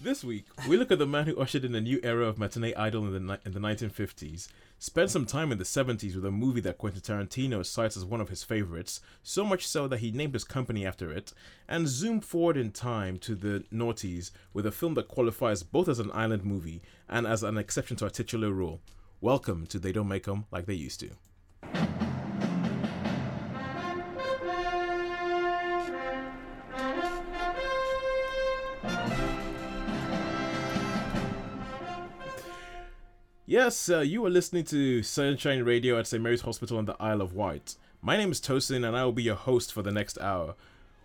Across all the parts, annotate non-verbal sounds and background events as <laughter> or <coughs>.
This week, we look at the man who ushered in a new era of matinee idol in the, ni- in the 1950s, spent some time in the 70s with a movie that Quentin Tarantino cites as one of his favorites, so much so that he named his company after it, and zoomed forward in time to the noughties with a film that qualifies both as an island movie and as an exception to our titular rule. Welcome to They Don't Make 'Em Like They Used to. Yes, uh, you are listening to Sunshine Radio at St. Mary's Hospital on the Isle of Wight. My name is Tosin, and I will be your host for the next hour.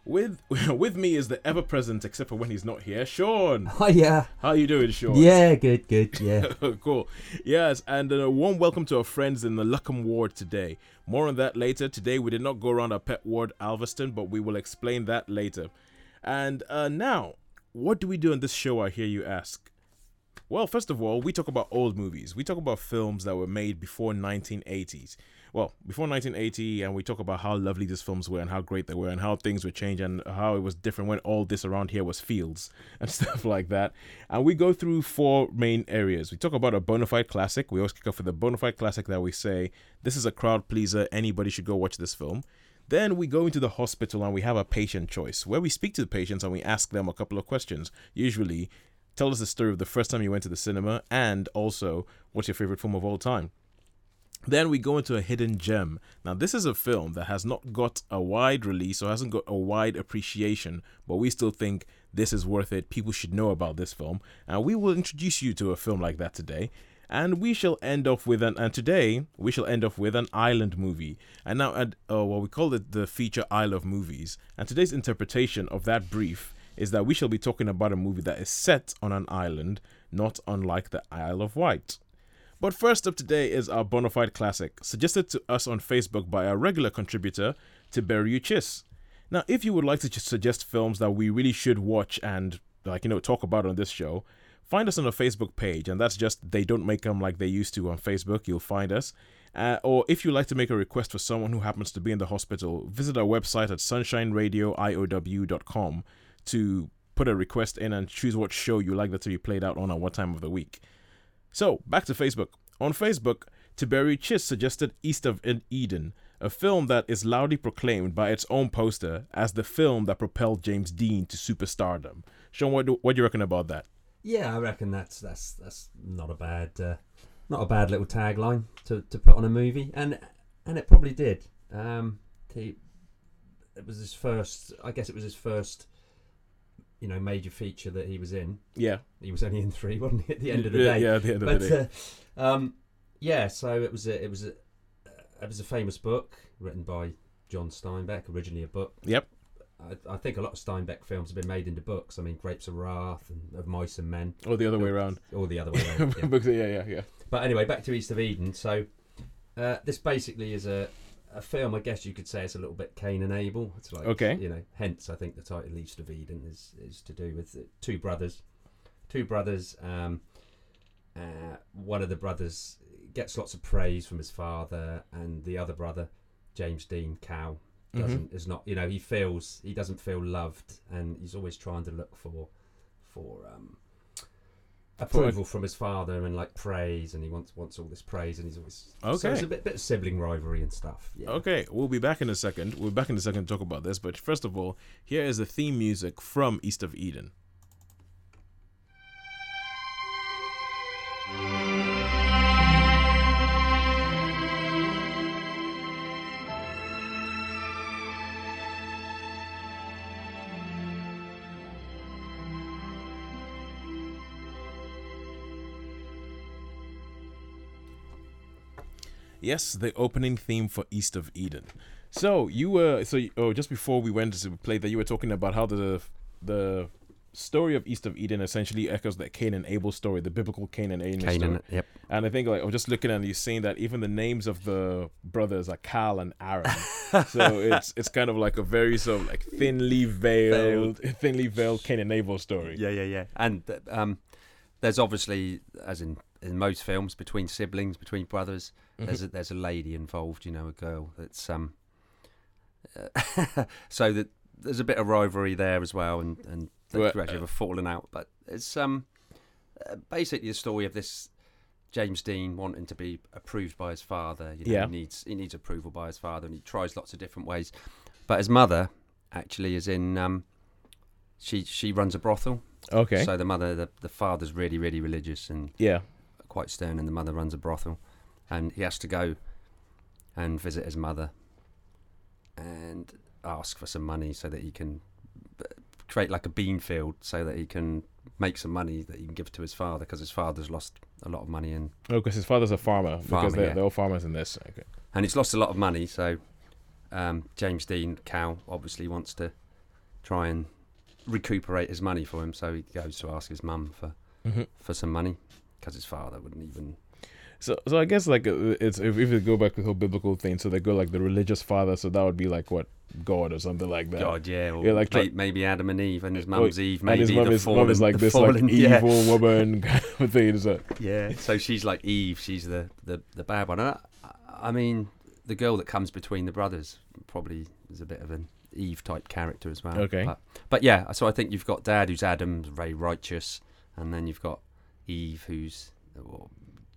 With <laughs> with me is the ever present, except for when he's not here, Sean. <laughs> Oh yeah. How are you doing, Sean? Yeah, good, good, yeah. <laughs> cool. Yes, and a warm welcome to our friends in the Luccombe ward today. More on that later. Today we did not go around our pet ward, Alverstone, but we will explain that later. And uh, now, what do we do on this show? I hear you ask. Well, first of all, we talk about old movies. We talk about films that were made before 1980s. Well, before 1980, and we talk about how lovely these films were and how great they were and how things would change and how it was different when all this around here was fields <laughs> and stuff like that. And we go through four main areas. We talk about a bona fide classic. We always kick off with a bona fide classic that we say, this is a crowd pleaser. Anybody should go watch this film. Then we go into the hospital and we have a patient choice where we speak to the patients and we ask them a couple of questions. Usually, tell us the story of the first time you went to the cinema and also what's your favorite film of all time. Then we go into a hidden gem. Now, this is a film that has not got a wide release or hasn't got a wide appreciation, but we still think this is worth it. People should know about this film. And we will introduce you to a film like that today. And we shall end off with an, and today we shall end off with an island movie. And now, at, uh, well, we call it the feature Isle of Movies. And today's interpretation of that brief is that we shall be talking about a movie that is set on an island, not unlike the Isle of Wight. But first up today is our bona fide classic, suggested to us on Facebook by our regular contributor, Tiberiu Chis. Now, if you would like to suggest films that we really should watch and, like, you know, talk about on this show, find us on our Facebook page, and that's just They Don't Make Them Like They Used to on Facebook. You'll find us. Uh, or if you'd like to make a request for someone who happens to be in the hospital, visit our website at sunshineradioiow.com to put a request in and choose what show you like that to be played out on at what time of the week. So, back to Facebook. On Facebook, Tiberiu Chis suggested East of Eden, a film that is loudly proclaimed by its own poster as the film that propelled James Dean to superstardom. Sean, what do, what do you reckon about that? Yeah, I reckon that's that's that's not a bad uh, not a bad little tagline to, to put on a movie, and and it probably did. Um, he, it was his first. I guess it was his first. You know, major feature that he was in. Yeah, He was only in three, <laughs> wasn't he? At the end of the yeah, day. yeah, at the end of but the day. uh, um, yeah, so it was a, it was a it was a famous book written by John Steinbeck, originally a book. Yep. I, I think a lot of Steinbeck films have been made into books. I mean, Grapes of Wrath and Of Mice and Men, Or the other way around. or the other way around. <laughs> yeah. Yeah, yeah, yeah. But anyway, back to East of Eden. So uh, this basically is a a film. I guess you could say it's a little bit Cain and Abel. It's like Okay. you know, hence I think the title East of Eden is is to do with uh, two brothers, two brothers. Um, uh, one of the brothers gets lots of praise from his father, and the other brother, James Dean Cal, doesn't is not. You know, he feels he doesn't feel loved, and he's always trying to look for for um, approval from his father and like praise, and he wants wants all this praise, and he's always So Okay. it's a bit bit of sibling rivalry and stuff. Yeah. Okay, we'll be back in a second. We'll be back in a second to talk about this, but first of all, here is the theme music from East of Eden. Yes, the opening theme for East of Eden. So you were so you- oh just before we went to play that you were talking about how the the story of East of Eden essentially echoes that Cain and Abel story, the biblical Cain and Abel story. Canaan, yep. And I think like I'm just looking at you seeing that even the names of the brothers are Cal and Aaron. so <laughs> it's it's kind of like a very sort of like thinly veiled, thinly veiled Cain and Abel story. Yeah, yeah, yeah. And um, there's obviously, as in in most films, between siblings, between brothers, there's a, there's a lady involved. You know, a girl that's um. uh, <laughs> so that there's a bit of rivalry there as well, and and they Well, gradually have fallen out. But it's um uh, basically the story of this James Dean wanting to be approved by his father. You know, Yeah. he needs he needs approval by his father, and he tries lots of different ways. But his mother actually is in. Um, she she runs a brothel. Okay. So the mother, the, the father's really really religious and yeah. quite stern, and the mother runs a brothel, and he has to go and visit his mother and ask for some money so that he can uh, create like a bean field so that he can make some money that he can give to his father because his father's lost a lot of money and Oh, because his father's a farmer. because they're, yeah. they're all farmers in this. Okay. and he's lost a lot of money. So um, James Dean Cal obviously wants to try and recuperate his money for him. So he goes to ask his mum for hmm for some money because his father wouldn't even. So, so I guess like uh, it's if, if you go back to the whole biblical thing, so they go like the religious father, so that would be like what God or something like that. God, yeah, or Yeah, like try- maybe Adam and Eve, and his Oh, mum's Eve. Maybe his mum the is, fallen, is like this fallen, like <laughs> yeah. evil woman <laughs> kind of thing. So, Yeah, so she's like Eve. She's the the, the bad one. And I, I mean, the girl that comes between the brothers probably is a bit of an Eve type character as well. Okay. But, but yeah, so I think you've got Dad, who's Adam, very righteous, and then you've got Eve, who's well,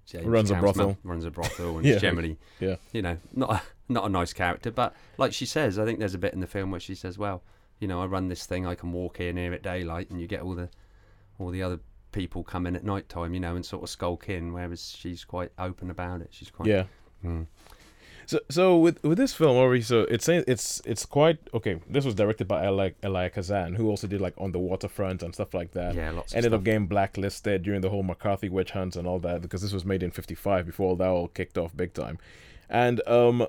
James Runs a brothel. runs a brothel, <laughs> and Yeah. generally, Yeah. you know, not a, not a nice character. But like she says, I think there's a bit in the film where she says, "Well, you know, I run this thing. I can walk in here at daylight, and you get all the all the other people come in at night time, you know, and sort of skulk in. Whereas she's quite open about it. She's quite yeah. Mm. So, so with with this film, already, so it's it's it's quite okay. This was directed by Eli Eli Kazan, who also did like On the Waterfront and stuff like that. yeah, lots. Ended of up getting blacklisted during the whole McCarthy witch hunt and all that because this was made in '55 before all that all kicked off big time, and um,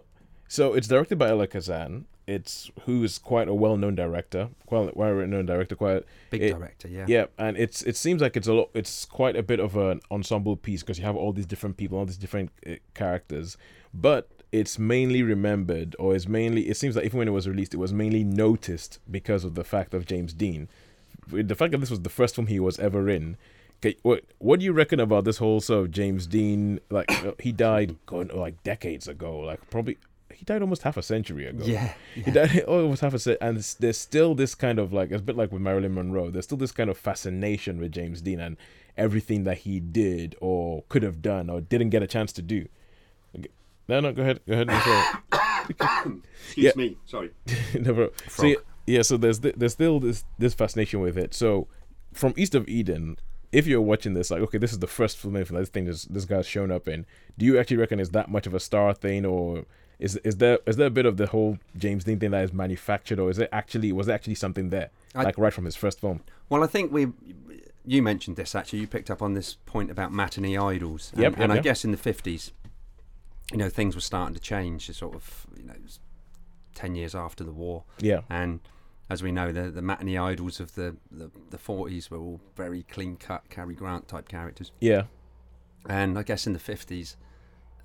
so it's directed by Eli Kazan. It's who is quite a well-known director, quite well-known director, quite big it- director. Yeah. yeah, and it's it seems like it's a lot. It's quite a bit of an ensemble piece because you have all these different people, all these different uh, characters, but it's mainly remembered, or is mainly. It seems like even when it was released, it was mainly noticed because of the fact of James Dean, the fact that this was the first film he was ever in. Okay, what what do you reckon about this whole sort of James Dean? Like uh, he died going like decades ago, like probably he died almost half a century ago. Yeah. He died <laughs> almost half a set, and there's still this kind of like it's a bit like with Marilyn Monroe. There's still this kind of fascination with James Dean and everything that he did or could have done or didn't get a chance to do. Okay. No, no, go ahead, go ahead. <coughs> Excuse Yeah. me. Sorry. <laughs> no, bro. So Frog. yeah, yeah, so there's th- there's still this this fascination with it. So from East of Eden, if you're watching this, like, okay, this is the first film for this thing this this guy's shown up in. Do you actually reckon it's that much of a star thing, or is is there is there a bit of the whole James Dean thing that is manufactured, or is it actually was there actually something there, I- like right from his first film? Well, I think we. You mentioned this actually. You picked up on this point about matinee idols, and, Yep, yep, and I guess in the fifties, you know, things were starting to change. Sort of, you know, it was ten years after the war, Yeah, and as we know, the the matinee idols of the the forties were all very clean cut, Cary Grant type characters. yeah, And I guess in the fifties,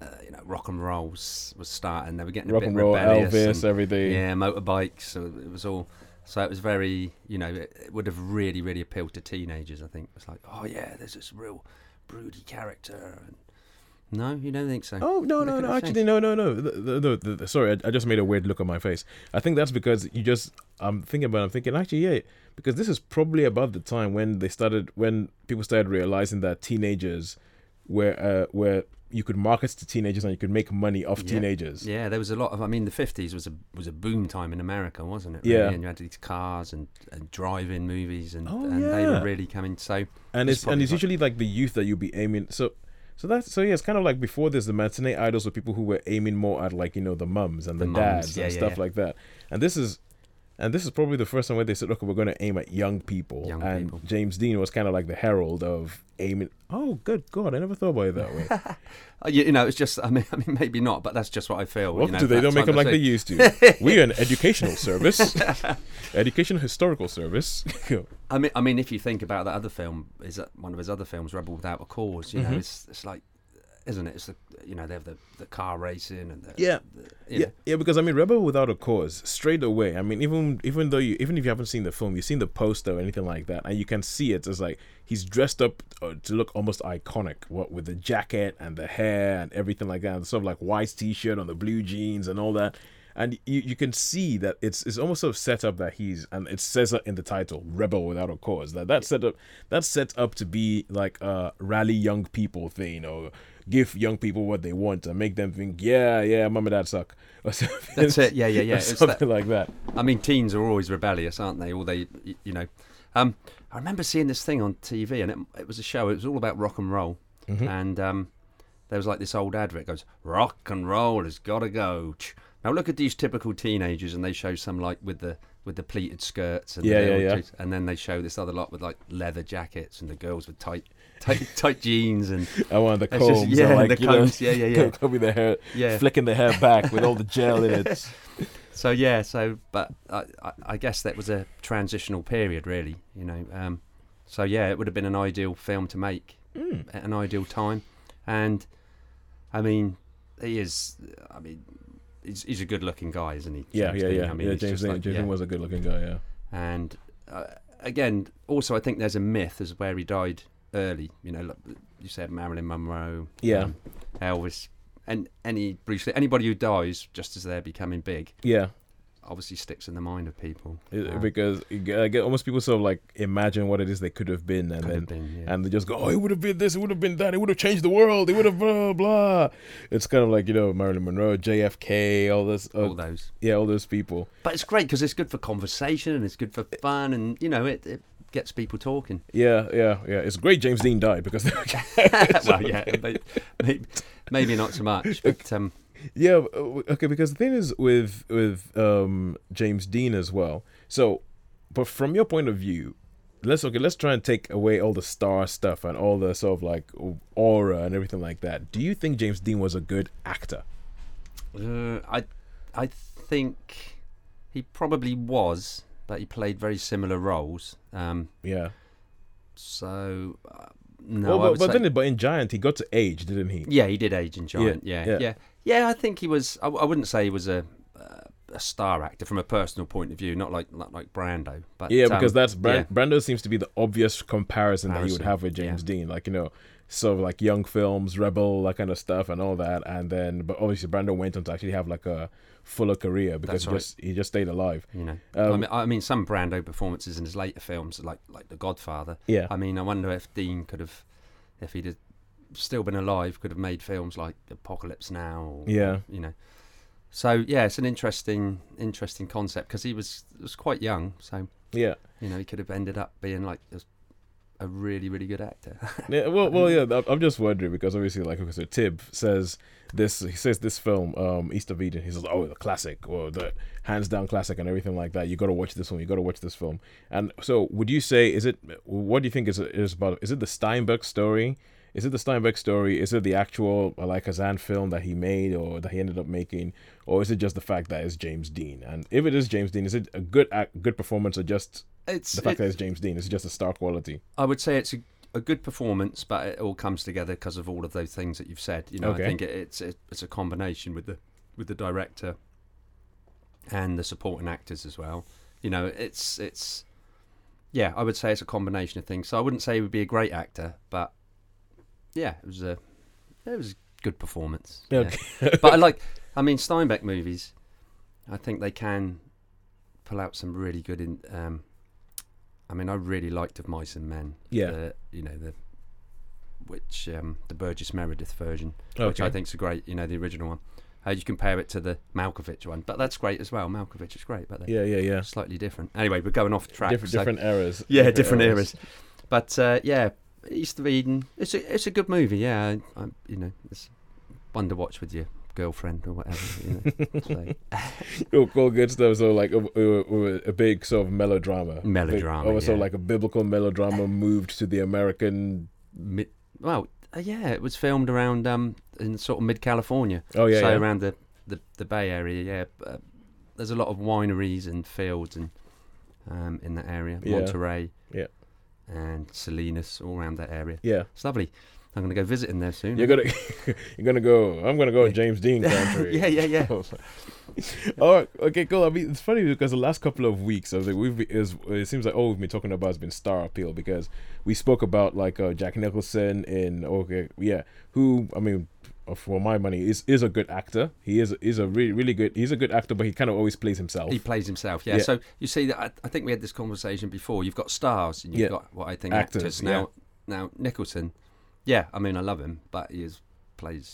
uh, you know, rock and roll was, was starting. They were getting a bit and roll, rebellious. Elvis, and- everything. yeah, motorbikes. So it was all. So it was very, you know, it, it would have really, really appealed to teenagers. I think it was like, oh yeah, there's this real broody character. And no, you don't think so? Oh no no no! Actually no no no. The, the, the, sorry, I, I just made a weird look on my face. I think that's because you just. I'm thinking about. it, I'm thinking actually yeah, because this is probably about the time when they started when people started realizing that teenagers were uh where you could market to teenagers and you could make money off Yeah. teenagers. Yeah, there was a lot of. I mean, the fifties was a was a boom time in America, wasn't it? Yeah. and you had these cars and, and drive-in movies, and, Oh, and they were really coming. So and It's it's and it's like- usually like the youth that you'll be aiming. So. So that's so yeah, it's kind of like before there's the matinee idols were people who were aiming more at like you know the mums and the, The dads yeah, and yeah, stuff yeah. like that. And this is and this is probably the first time where they said, "Look, we're going to aim at young people." Young and people. James Dean was kind of like the herald of aiming. Oh, good God! I never thought about it that way. <laughs> uh, you, you know, it's just. I mean, <laughs> I mean, maybe not, but that's just what I feel. Well, you know, do they don't make them like they used to? <laughs> We're an educational service, educational historical service. I mean, I mean, if you think about that other film, is that one of his other films, Rebel Without a Cause? You know, Mhm. it's it's like, isn't it? It's the you know they have the, the car racing and the, Yeah. the, yeah, know. yeah, because I mean, Rebel Without a Cause, straight away. I mean, even even though you even if you haven't seen the film, you've seen the poster or anything like that, and you can see it as like he's dressed up uh, to look almost iconic, what with the jacket and the hair and everything like that, and sort of like white t-shirt on the blue jeans and all that. And you, you can see that it's it's almost sort of set up that he's and it says in the title rebel without a cause that that's set up that's set up to be like a rally young people thing or give young people what they want and make them think yeah yeah mom and dad suck <laughs> or something, That's it. Yeah, yeah, yeah. <laughs> Something that, like that I mean, teens are always rebellious, aren't they? Or they, you know. Um, I remember seeing this thing on TV, and it, it was a show. It was all about rock and roll, Mhm. and um, there was like this old advert. Goes, "Rock and roll has got to go." Now look at these typical teenagers, and they show some like with the with the pleated skirts, and the Yeah, yeah, and then they show this other lot with like leather jackets, and the girls with tight, tight, <laughs> tight jeans, and I want the combs just- yeah, like the combs, know, yeah, yeah, <laughs> yeah. combing their hair yeah. flicking the hair back with all the gel in it <laughs> So yeah, so but I, I, I guess that was a transitional period, really. You know, um, so yeah, it would have been an ideal film to make Mm. at an ideal time, and I mean, he is. I mean, he's, he's a good-looking guy, isn't he? yeah James yeah Dean? yeah I mean, yeah James Dean, like- James yeah. Was a good looking guy yeah And uh, again, also, I think there's a myth as where he died early. You know, like you said Marilyn Monroe, Yeah. um, Elvis, and any Bruce Lee, anybody who dies just as they're becoming big, yeah obviously sticks in the mind of people. It- because you get, I get almost people sort of like imagine what it is they could have been and could then been, yeah. and they just go, oh, it would have been this, it would have been that, it would have changed the world, it would have blah blah. It's kind of like you know Marilyn Monroe, JFK, all this, uh, all those. yeah, all those people. But it's great because it's good for conversation and it's good for fun and you know it, it gets people talking. Yeah, yeah, yeah. It's great James Dean died because <laughs> <laughs> well, yeah, maybe, maybe not so much, but um, yeah, uh, okay. Because the thing is with with um James Dean as well. So, but from your point of view, let's okay. Let's try and take away all the star stuff and all the sort of like aura and everything like that. Do you think James Dean was a good actor? uh, I I think he probably was, but he played very similar roles. Um, Yeah. so uh, no, well, but, but say, then, but in Giant, he got to age, didn't he? yeah, he did age in Giant. Yeah, yeah. yeah, yeah. I think he was. I, I wouldn't say he was a. Uh, a star actor from a personal point of view, not like not like Brando, but Yeah, um, because that's Bran- yeah. Brando seems to be the obvious comparison that you would have with yeah. James Dean, like you know, sort of like young films, Rebel, that kind of stuff, and all that. And then, but obviously, Brando went on to actually have like a fuller career because That's he just he just stayed alive. You know, Um, I, mean, I mean, some Brando performances in his later films, like like The Godfather. Yeah, I mean, I wonder if Dean could have, if he'd still been alive, could have made films like Apocalypse Now. Or, Yeah. you know. So yeah, it's an interesting interesting concept because he was was quite young, so yeah, you know he could have ended up being like a, a really really good actor. <laughs> yeah. Well, well, yeah. I'm- just wondering because obviously, like, okay, so Tib says this. He says this film, um, East of Eden. He says, oh, the classic or the hands down classic and everything like that. You got to watch this one. You got to watch this film. And so, would you say is it? What do you think is it is about? Is it the Steinbeck story? Is it the Steinbeck story? Is it the actual uh, like Kazan film that he made or that he ended up making, or is it just the fact that it's James Dean? And if it is James Dean, is it a good act, good performance or just it's the fact it- that it's James Dean? Is it just a star quality? I would say it's a, a good performance, but it all comes together because of all of those things that you've said. You know, Okay. I think it, it's it, it's a combination with the with the director and the supporting actors as well. You know, it's it's yeah, I would say it's a combination of things. So I wouldn't say he would be a great actor, but yeah, it was a it was a good performance. yeah. <laughs> But I like, I mean, Steinbeck movies. I think they can pull out some really good. In, um, I mean, I really liked Of Mice and Men. Yeah. The, you know the which um, the Burgess Meredith version, which Okay. I think's a great. You know, the original one. How you compare it to the Malkovich one, but that's great as well. Malkovich is great, but Yeah, yeah, yeah. slightly different. Anyway, we're going off track. Different, so- different eras. <laughs> yeah, different eras. But uh, yeah, East of Eden. It's a it's a good movie. Yeah, I, you know, it's one to watch with your girlfriend or whatever. You know, so. Oh, cool, good stuff. So, like, a, a, a big sort of melodrama. Melodrama, Big, also, yeah. like a biblical melodrama moved to the American. Mid, well, uh, yeah, it was filmed around um in sort of mid California. Oh yeah, so yeah. around the, the the Bay Area. Yeah, uh, there's a lot of wineries and fields and um in that area. Yeah. Monterey. Yeah. And Salinas, all around that area. yeah. It's lovely. I'm gonna go visit in there soon. You're gonna, <laughs> you're gonna go. I'm gonna go. James Dean <laughs> country. yeah, yeah, yeah. <laughs> All right. Okay. Cool. I mean, it's funny because the last couple of weeks, I was like, we've is it seems like all we've been talking about has been star appeal because we spoke about like uh, Jack Nicholson in okay, yeah, who I mean, for my money, is is a good actor. He is is a really really good. He's a good actor, but he kind of always plays himself. He plays himself, yeah. Yeah. So you see that I, I think we had this conversation before. You've got stars and you've Yeah. got what I think Actors, actors. yeah. Now, now Nicholson, yeah. I mean, I love him, but he is plays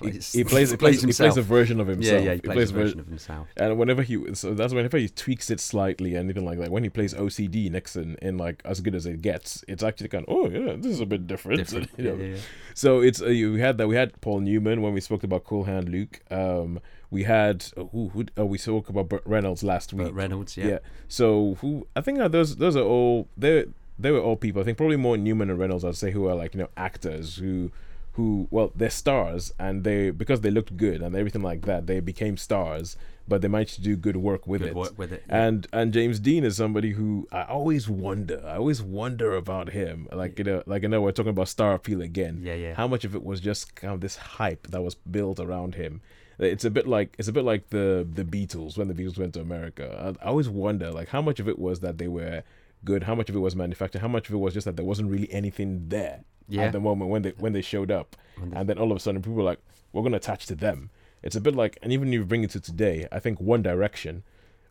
<laughs> plays he plays he plays, he plays a version of himself. yeah. yeah, He plays, a ver- version of himself. And whenever he, so that's whenever he tweaks it slightly, and anything like that. When he plays OCD Nicholson in like as good as it gets, it's actually kind of oh yeah, this is a bit different. <laughs> Different. You Yeah, know? yeah, yeah. So it's uh, you- we had that we had Paul Newman when we spoke about Cool Hand Luke. Um, we had uh, who who oh, we spoke about Burt Reynolds last week. Burt Reynolds, yeah. yeah. So who I think uh, those those are all they they were all people. I think probably more Newman and Reynolds. I'd say who are like you know actors who who well they're stars and they because they looked good and everything like that they became stars but they managed to do good work with Good it work with it. yeah. and and James Dean is somebody who I always wonder. I always wonder about him. Like you know, like I know we're talking about star appeal again. Yeah, yeah. How much of it was just kind of this hype that was built around him? It's a bit like it's a bit like the the Beatles when the Beatles went to America. I, I always wonder like how much of it was that they were good, how much of it was manufactured, how much of it was just that there wasn't really anything there Yeah. at the moment when they when they showed up, and then all of a sudden people were like, we're gonna attach to them. It's a bit like, and even if you bring it to today, I think One Direction.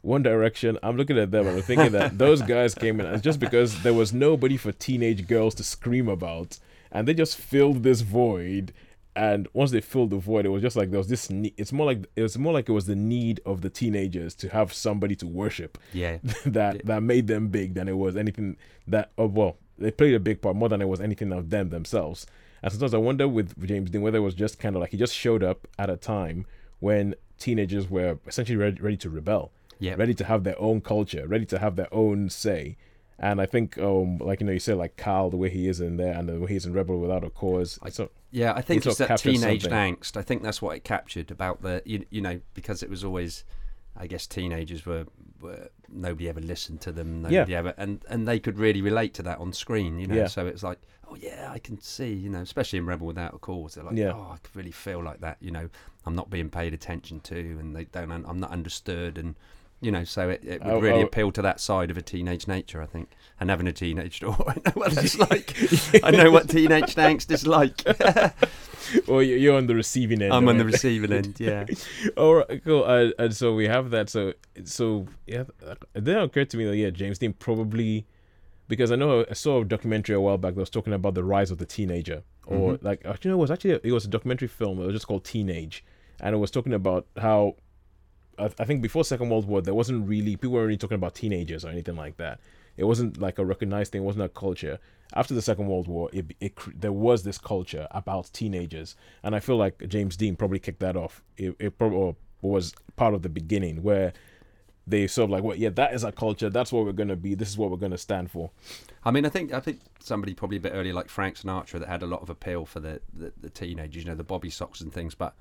One Direction, I'm looking at them and I'm thinking that <laughs> those guys came in and just because there was nobody for teenage girls to scream about, and they just filled this void. And once they filled the void, it was just like there was this. Need, it's more like it was more like it was the need of the teenagers to have somebody to worship yeah. <laughs> that that made them big than it was anything that. Oh well, they played a big part more than it was anything of them themselves. And sometimes I wonder with James Dean whether it was just kind of like he just showed up at a time when teenagers were essentially ready, ready to rebel, Yeah. ready to have their own culture, ready to have their own say. And I think, um, like you know, you say like Kyle, the way he is in there, and the way he's in Rebel Without a Cause. so Yeah, I think it's that teenage angst. I think that's what it captured about the you, you know because it was always, I guess teenagers were, were nobody ever listened to them. Yeah. Ever and and they could really relate to that on screen. You know, Yeah. so it's like oh yeah, I can see. You know, especially in Rebel Without a Cause, they're like Yeah. oh I could really feel like that. You know, I'm not being paid attention to, and they don't. I'm not understood, and you know, so it, it would Oh, really oh. appeal to that side of a teenage nature, I think. And having a teenage <laughs> daughter, I know what that's like. I know what teenage angst is like. <laughs> you- you're on the receiving end. I'm on the receiving end. <laughs> Yeah. All right, cool. Uh, and so we have that. So, so yeah, it then occurred to me that yeah, James Dean probably because I know I saw a documentary a while back that was talking about the rise of the teenager, or Mhm. like actually no, it was actually it was a documentary film. It was just called Teenage, and it was talking about how I, think before Second World War there wasn't really people weren't really talking about teenagers or anything like that. It wasn't like a recognized thing. It wasn't a culture. After the Second World War, it, it there was this culture about teenagers, and I feel like James Dean probably kicked that off. It, it probably was part of the beginning where they sort of like, well, yeah, that is our culture. That's what we're gonna be. This is what we're gonna stand for. I mean, I think I think somebody probably a bit earlier, like Frank Sinatra, that had a lot of appeal for the, the, the teenagers, you know, the bobby socks and things. But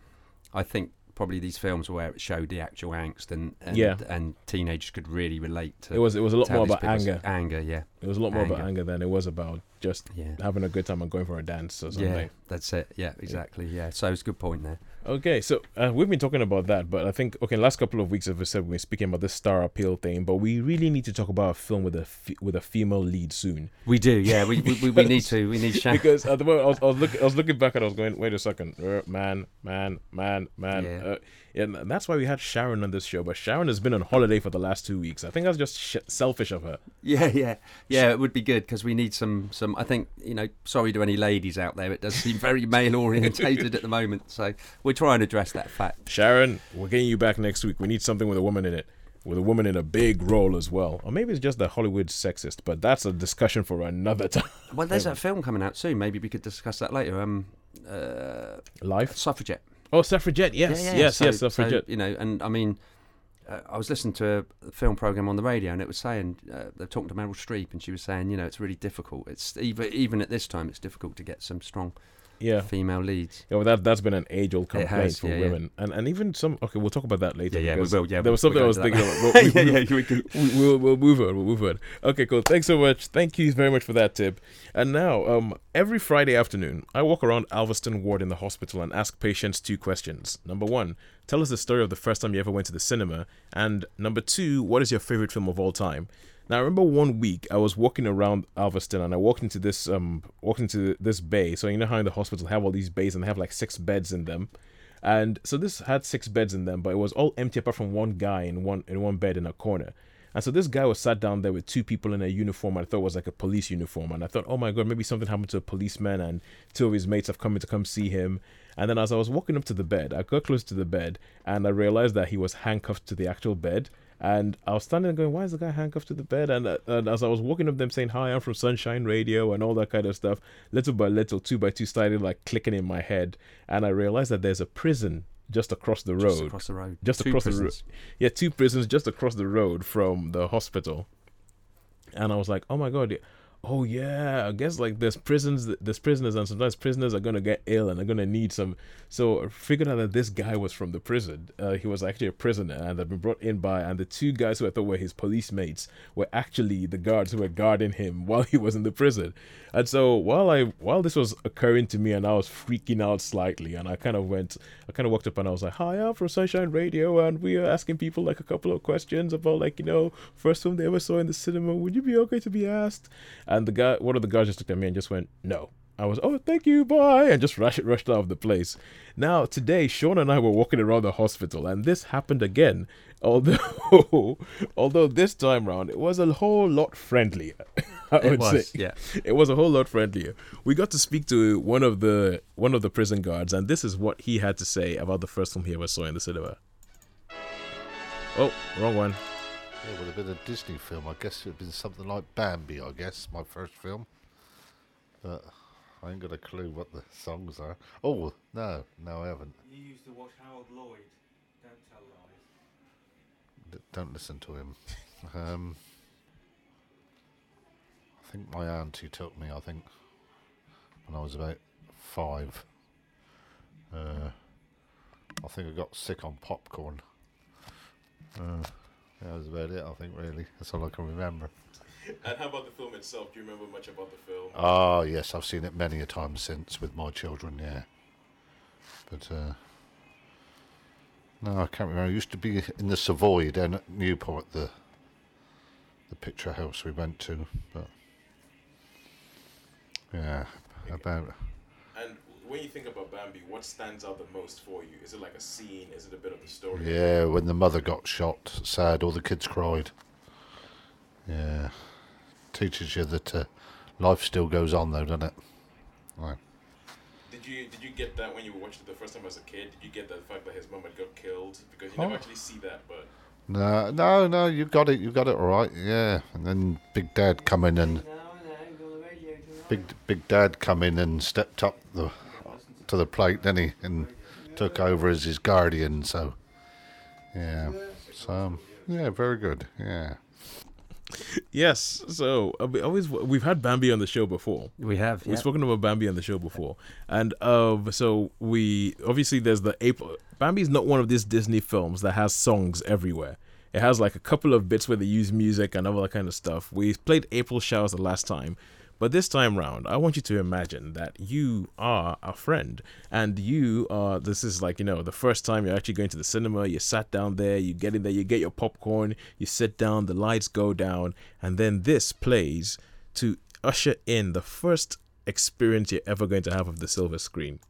I think probably these films where it showed the actual angst and and, Yeah. and teenagers could really relate to. It was it was a lot more about anger. Anger, yeah, It was a lot more about Anger. anger than it was about just yeah, having a good time and going for a dance or something. yeah. That's it. Yeah, exactly. Yeah. So it's a good point there. Okay, so uh, we've been talking about that, but I think okay, last couple of weeks, as we said, we've been speaking about the star appeal thing, but we really need to talk about a film with a with a female lead soon We do. Yeah. We we, we, we need to. We need <laughs> Shan- because at the moment I was, I was looking I was looking back and I was going, wait a second, uh, man, man, man, man, Yeah. uh, and that's why we had Sharon on this show. But Sharon has been on holiday for the last two weeks. I think that's just sh- selfish of her. Yeah, yeah, yeah. It would be good because we need some, some. I think you know. Sorry to any ladies out there. It does seem very male orientated at the moment. So we're trying and address that fact. Sharon, we're getting you back next week. We need something with a woman in it. With a woman in a big role as well. Or maybe it's just that Hollywood's sexist, but that's a discussion for another <laughs> time. Well, there's a film coming out soon. Maybe we could discuss that later. Um, uh, Life? suffragette. Oh, suffragette. Yes, Yeah, yeah, yes, so- yes, so, suffragette. you know, and I mean, uh, I was listening to a film program on the radio, and it was saying uh, they're talking to Meryl Streep, and she was saying, you know, it's really difficult. It's even even at this time, it's difficult to get some strong yeah. female leads. Yeah, well, that that's been an age-old complaint has, for yeah, yeah. women, and and even some. Okay, we'll talk about that later. Yeah, yeah, we will. Yeah, there was we'll- something I was thinking. About, we, <laughs> yeah, yeah, we can. We, will we'll move on. We'll move on. Okay, cool. Thanks so much. Thank you very much for that tip. And now, um, every Friday afternoon, I walk around Alverstone Ward in the hospital and ask patients two questions. Number one, tell us the story of the first time you ever went to the cinema, and number two, what is your favorite film of all time? Now I remember one week I was walking around Alverstone and I walked into this um walked into this bay. So you know how in the hospital have all these bays and they have like six beds in them. And so this had six beds in them, but it was all empty apart from one guy in one in one bed in a corner. And so this guy was sat down there with two people in a uniform. I thought was like a police uniform. And I thought, oh my God, maybe something happened to a policeman and two of his mates have come in to come see him. And then as I was walking up to the bed, I got close to the bed and I realized that he was handcuffed to the actual bed. And I was standing there going, why is the guy handcuffed to the bed? And, uh, and as I was walking up them saying, hi, I'm from Sunshine Radio and all that kind of stuff, little by little, two by two started like clicking in my head. And I realized that there's a prison just across the road. Just across the road. Just Two across the road. prisons. Yeah, two prisons just across the road from the hospital. And I was like, oh my God. Oh yeah, I guess like there's prisons, there's prisoners, and sometimes prisoners are gonna get ill and they're gonna need some. So I figured out that this guy was from the prison. Uh, he was actually a prisoner and had been brought in by, and the two guys who I thought were his police mates were actually the guards who were guarding him <laughs> while he was in the prison. And so while I while this was occurring to me and I was freaking out slightly, and I kind of went, I kind of walked up and I was like, "Hi, I'm from Sunshine Radio, and we are asking people like a couple of questions about like you know first film they ever saw in the cinema. Would you be okay to be asked?" And the guy, one of the guys, just looked at me and just went, "No." I was, oh, thank you, bye, and just <laughs> rushed, rushed out of the place. Now, today, Sean and I were walking around the hospital, and this happened again. <laughs> Although, although this time round, it was a whole lot friendlier. <laughs> I It would was, say yeah. it was a whole lot friendlier. We got to speak to one of the one of the prison guards, and this is what he had to say about the first film he ever saw in the cinema. Oh, wrong one. It would have been a Disney film. I guess it would have been something like Bambi, I guess, my first film. But I ain't got a clue what the songs are. Oh, no, no, I haven't. You used to watch Harold Lloyd. Don't tell lies. D- don't listen to him. <laughs> Um, I think my auntie took me, I think, when I was about five. Uh, I think I got sick on popcorn. Uh, that was about it, I think, really. That's all I can remember. And how about the film itself? Do you remember much about the film? Ah, yes, I've seen it many a time since with my children, yeah. But, uh, no, I can't remember. I used to be in the Savoy down at Newport, the the picture house we went to. But, yeah, about. And when you think about Bambi, what stands out the most for you? Is it like a scene? Is it a bit of the story? Yeah, when the mother got shot, sad, all the kids cried. Yeah. Teaches you that uh, life still goes on, though, doesn't it? Right. Did you did you get that when you watched it the first time as a kid? Did you get that fact that his mum had got killed? Because you never Oh. actually see that, but No, no, no, you got it, you got it all right, yeah. And then Big Dad come in and No, no, you're on the radio tonight. Big Big Dad come in and stepped up the to the plate, then he and took over as his guardian. So, yeah, so yeah, very good, yeah. yes. So uh, we always we've had Bambi on the show before. We have. We've yeah. spoken about Bambi on the show before, and uh, so we obviously there's the April. Bambi's not one of these Disney films that has songs everywhere. It has like a couple of bits where they use music and all that kind of stuff. We played April Showers the last time, but this time round, I want you to imagine that you are a friend, and you are. This is like you know the first time you're actually going to the cinema. You sat down there, you get in there, you get your popcorn, you sit down, the lights go down, and then this plays to usher in the first experience you're ever going to have of the silver screen.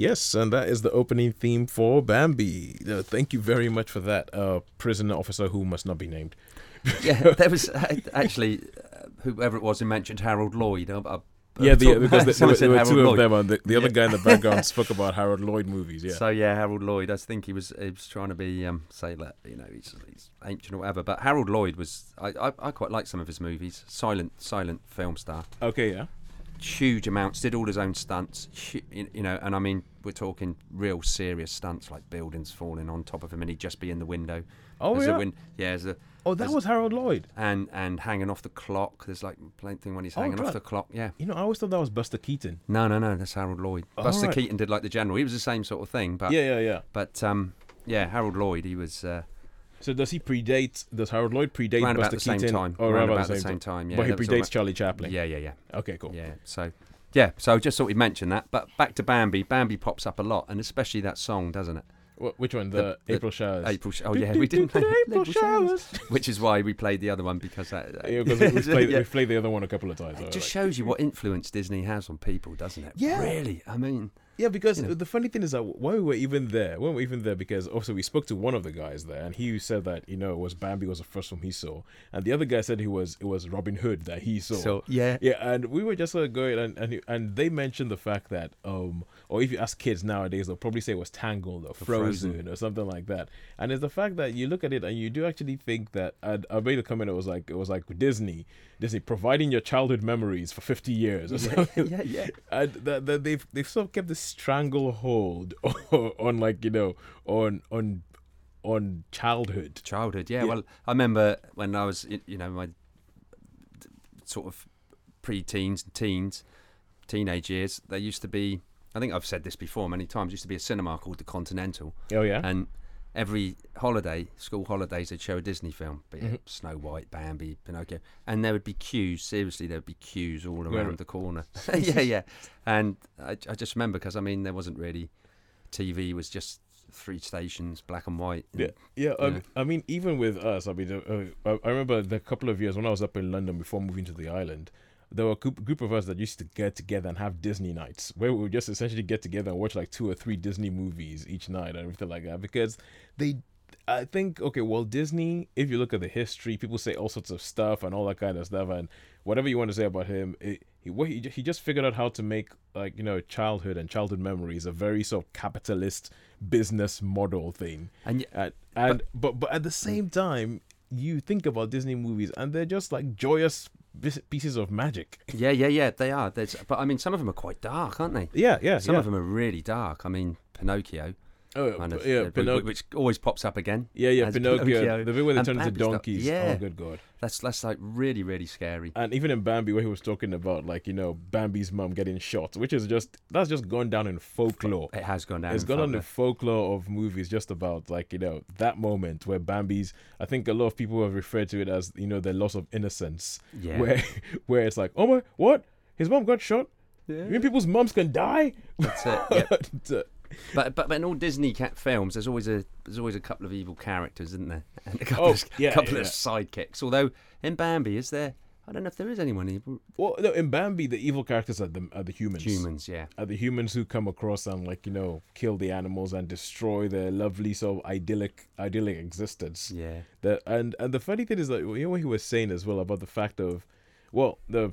Yes, and that is the opening theme for Bambi. Uh, thank you very much for that, uh, prisoner officer who must not be named. <laughs> yeah, there was uh, actually uh, whoever it was who mentioned Harold Lloyd. I, I, Yeah, the, because there, there, were, <laughs> there were two of them, and the, the other Yeah. guy in the background <laughs> spoke about Harold Lloyd movies. Yeah, So yeah, Harold Lloyd. I think he was he was trying to be um, say that you know he's, he's ancient or whatever. But Harold Lloyd was I, I, I quite like some of his movies. Silent silent film star. okay, yeah. Huge amounts, did all his own stunts, you know, and I mean, we're talking real serious stunts like buildings falling on top of him, and he'd just be in the window. Oh There's a yeah. win- yeah, there's a oh, that was Harold Lloyd. and and hanging off the clock. There's like plain thing when he's Oh, hanging off the clock. Yeah. You know, I always thought that was Buster Keaton. No, no, no. That's Harold Lloyd. Oh, Buster right. Keaton did like the general. He was the same sort of thing, but yeah, yeah, yeah. but um, yeah, Harold Lloyd. He was uh, So does he predate? Does Harold Lloyd predate round about the same Keaton? time. Oh, round around about the same time. Yeah. but he predates Charlie. Chaplin. Yeah, yeah, yeah, Okay, cool. yeah. So yeah, so I just thought we'd mention that. But back to Bambi. Bambi pops up a lot, and especially that song, doesn't it? Wh- which one? The, The- April showers. April. Sh- oh yeah, we didn't play April showers. which is why we played the other one because that. <laughs> Yeah, we've <laughs> played, Yeah. we've played the other one a couple of times. It just like- shows you what influence Disney has on people, doesn't it? Yeah. Really. I mean, Yeah, because you know. the funny thing is that when we were even there, when we were even there, because also we spoke to one of the guys there, and he said that you know it was Bambi was the first film he saw, and the other guy said he was it was Robin Hood that he saw. so yeah. yeah, and we were just sort of going, and and, and they mentioned the fact that, um, or if you ask kids nowadays, they'll probably say it was Tangled or Frozen, Frozen. or something like that. And it's the fact that you look at it and you do actually think that. I, I made a comment. It was like it was like Disney, Disney providing your childhood memories for fifty years or something. <laughs> yeah, yeah. and that, that they've they've sort of kept this stranglehold <laughs> on like you know on on on childhood. childhood yeah, Yeah. well i remember when i was you know my sort of pre-teens and teens teenage years there used to be i think i've said this before many times used to be a cinema called the continental Oh yeah, and every holiday school holidays they'd show a disney film be Mhm. snow white bambi pinocchio and there would be queues seriously there would be queues all around the corner <laughs> <laughs> yeah yeah and I, I just remember because i mean there wasn't really tv was just three stations black and white and- Yeah, yeah. I, mean- I mean, even with us, I mean, uh, I remember the couple of years when I was up in London before moving to the island. There were a group, of us that used to get together and have Disney nights, where we would just essentially get together and watch like two or three Disney movies each night and everything like that. Because they, I think, okay, well, Disney. If you look at the history, people say all sorts of stuff and all that kind of stuff, and whatever you want to say about him, it, he what he he just figured out how to make like you know childhood and childhood memories a very sort of capitalist business model thing. and y- And, and but, but at the same time, you think about Disney movies and they're just like joyous pieces of magic. Yeah, yeah, yeah, they are. There's, but I mean, some of them are quite dark, aren't they? Yeah, yeah, Some yeah. of them are really dark. I mean, Pinocchio, Oh, of, yeah, uh, Pinocchio. which always pops up again. Yeah, yeah, Pinocchio. Pinocchio The bit where they and turn into Bambi stuff. donkeys. Yeah. Oh, good god. That's that's like really, really scary. And even in Bambi, where he was talking about like you know Bambi's mom getting shot, which is just that's just gone down in folklore. It has gone down. It's in gone on the folklore. of movies just about like you know that moment where Bambi's. I think a lot of people have referred to it as you know the loss of innocence, Yeah. where <laughs> where it's like oh my what his mom got shot. You mean people's moms can die? That's it. <laughs> Yeah. But, but but in all Disney cat films, there's always a there's always a couple of evil characters, isn't there? <laughs> And a couple Oh, of yeah, couple yeah. of sidekicks. Although in Bambi, is there? I don't know if there is anyone evil. well, no, in Bambi, the evil characters are the are the humans. Humans, yeah. Are the humans who come across and like you know kill the animals and destroy their lovely sort of idyllic idyllic existence. Yeah. The and and the funny thing is that you know what he was saying as well about the fact of, well, the,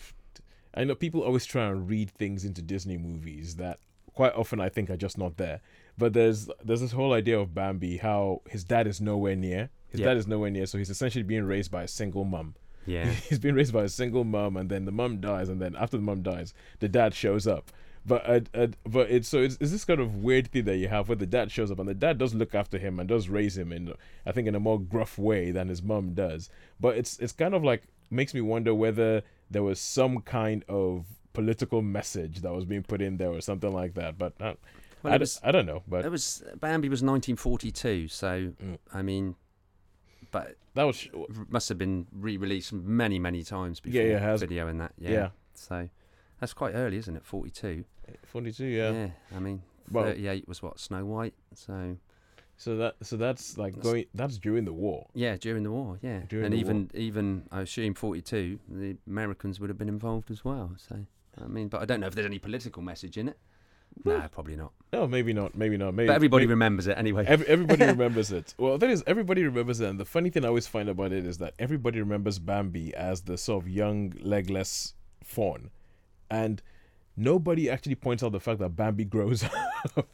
I know people always try and read things into Disney movies that quite often I think are just not there. But there's there's this whole idea of Bambi how his dad is nowhere near. His Yeah. dad is nowhere near, so he's essentially being raised by a single mum. Yeah. <laughs> He's been raised by a single mum, and then the mum dies, and then after the mum dies, the dad shows up. But uh, uh, but it's so it's, it's this kind of weird thing that you have where the dad shows up, and the dad does look after him and does raise him in I think in a more gruff way than his mum does. But it's it's kind of like makes me wonder whether there was some kind of political message that was being put in there or something like that. But uh, Well, I, was I don't know. But it was Bambi was 1942, so Mm. I mean, but that was must have been re-released many many times before Yeah, yeah, has. video and that. Yeah. yeah, So that's quite early, isn't it? 42. forty two. Yeah. I mean, Well- 38 was what Snow White. So So that so that's like That's- going that's during the war. yeah, during the war. Yeah. During and even even I assume 42, the Americans would have been involved as well. So I mean, but I don't know if there's any political message in it. No, probably not. No, maybe not. Maybe not. Maybe But everybody maybe- remembers it anyway. Every, everybody <laughs> remembers it. Well, thing is, everybody remembers it. And the funny thing I always find about it is that everybody remembers Bambi as the sort of young, legless fawn. And nobody actually points out the fact that Bambi grows <laughs> up.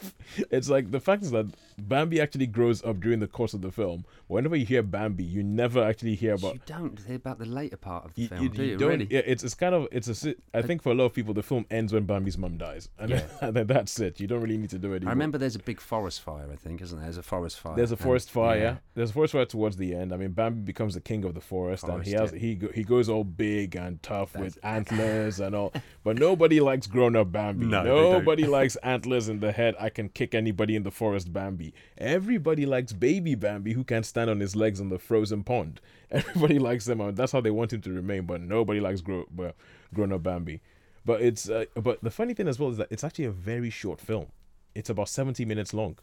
it's like the fact is that Bambi actually grows up during the course of the film. Whenever you hear Bambi, you never actually hear about you don't hear about the later part of the you, film, you- do you you? don't. really? Yeah, it's it's kind of it's a. I think for a lot of people, the film ends when Bambi's mum dies, and, then, <laughs> and then that's it. You don't really need to do it. I remember there's a big forest fire, I think, isn't there? There's a forest fire. There's a and- forest fire. yeah. There's a forest fire towards the end. I mean, Bambi becomes the king of the forest, and he has Forest, he go, he goes all big and tough with antlers <laughs> and all. But nobody likes grown up Bambi. No, nobody likes antlers in the head. I can kick anybody in the forest Bambi. Everybody likes baby Bambi who can't stand on his legs on the frozen pond. <laughs> Everybody likes them, and that's how they want him to remain. But nobody likes grow, well, grown up Bambi. But it's uh, but the funny thing as well is that it's actually a very short film. It's about 70 minutes long.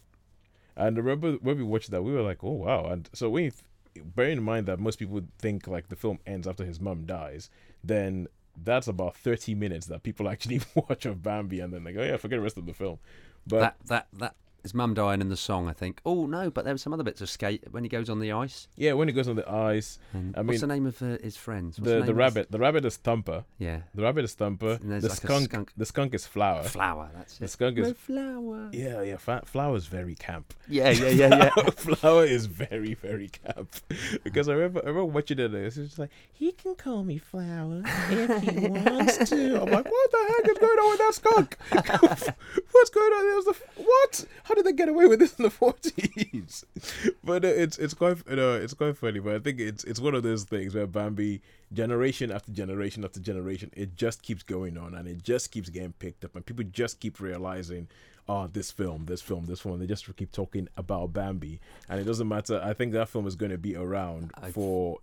And I remember when we watched that, we were like, "Oh wow!" And so when you th- bearing in mind that most people think like the film ends after his mum dies, then that's about thirty minutes that people <laughs> actually <laughs> watch of Bambi, and then they oh go, "Yeah, forget the rest of the film." But that that that his mum dying in the song, I think. Oh no, but there were some other bits of skate when he goes on the ice. yeah, when he goes on the ice, And I what's mean, the name of uh, his friends? What's the name the of his- rabbit, the rabbit is Thumper, Yeah, the rabbit is Thumper, And there's the like a skunk, skunk. the skunk is Flower. flower. That's it. The skunk is No flower. yeah, yeah. Fa- Flower is very camp. Yeah, yeah, yeah, yeah. <laughs> Flower is very, very camp. Because I remember, I remember watching it. It's just like he can call me Flower if he <laughs> wants to. I'm like, what the heck is going on with that skunk? <laughs> What's going on? Was the what? How did they get away with this in the forties? <laughs> But uh, it's it's quite you know it's quite funny. But I think it's it's one of those things where Bambi generation after generation after generation, it just keeps going on and it just keeps getting picked up, and people just keep realizing oh, this film, this film, this film. They just keep talking about Bambi, and it doesn't matter. I think that film is going to be around I- for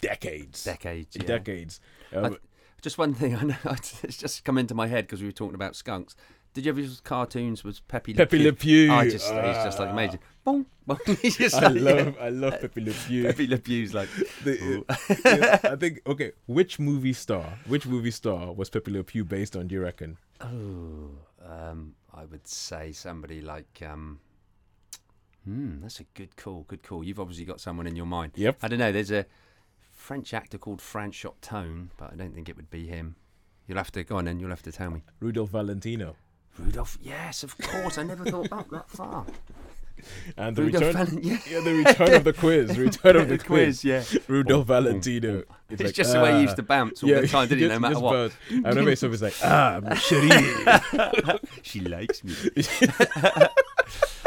decades, Decades. Yeah. decades. Um, Just one thing <laughs> I know. It's just come into my head because we were talking about skunks. Did you ever use cartoons? Was Pepe Le Pepe Pew? Le Pew. I just he's just like Ah. amazing. Boom, boom. <laughs> He's just I like, love, I love Pepe Le Pew. Pepe Le Pew's like. The- yeah, I think okay. Which movie star? Which movie star was Pepe Le Pew based on? Do you reckon? Oh, um, I would say somebody like. Um, hmm, that's a good call. Good call. You've obviously got someone in your mind. Yep. I don't know. There's a French actor called Franchot Tone, but I don't think it would be him. You'll have to go on, then you'll have to tell me. Rudolph Valentino. Rudolph. Yes, of course. I never thought back that far. And the Rudolph return, Valen- yeah. yeah, the return of the quiz, <laughs> return of the, quiz. yeah. Rudolph Valentino. boom. It's, like, just the way he used ah. to bounce all the time, didn't he? No matter what. I remember it's always like, ah, chérie. <laughs> She likes me. <laughs>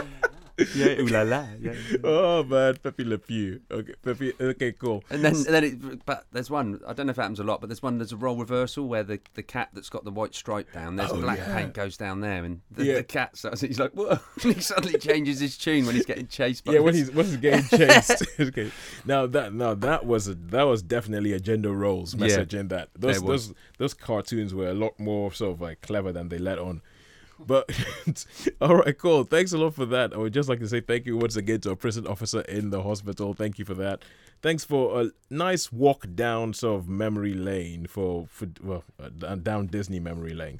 yeah, ooh la la. Yeah. oh man, Pepe Le Pew. Okay, Pepe. Okay, cool. And then, and then it, but there's one. I don't know if it happens a lot, but there's one. There's a role reversal where the, the cat that's got the white stripe down, there's Oh, black yeah. paint goes down there, and the, the cat starts. He's like, whoa! <laughs> And he suddenly changes his tune when he's getting chased. By yeah, when he's when he's getting chased. <laughs> okay. Now that now that was a that was definitely a gender roles message in that. Those those those cartoons were a lot more sort of like clever than they let on. But <laughs> all right, cool. Thanks a lot for that. I would just like to say thank you once again to a prison officer in the hospital. Thank you for that. Thanks for a nice walk down sort of memory lane for for well uh, down Disney memory lane.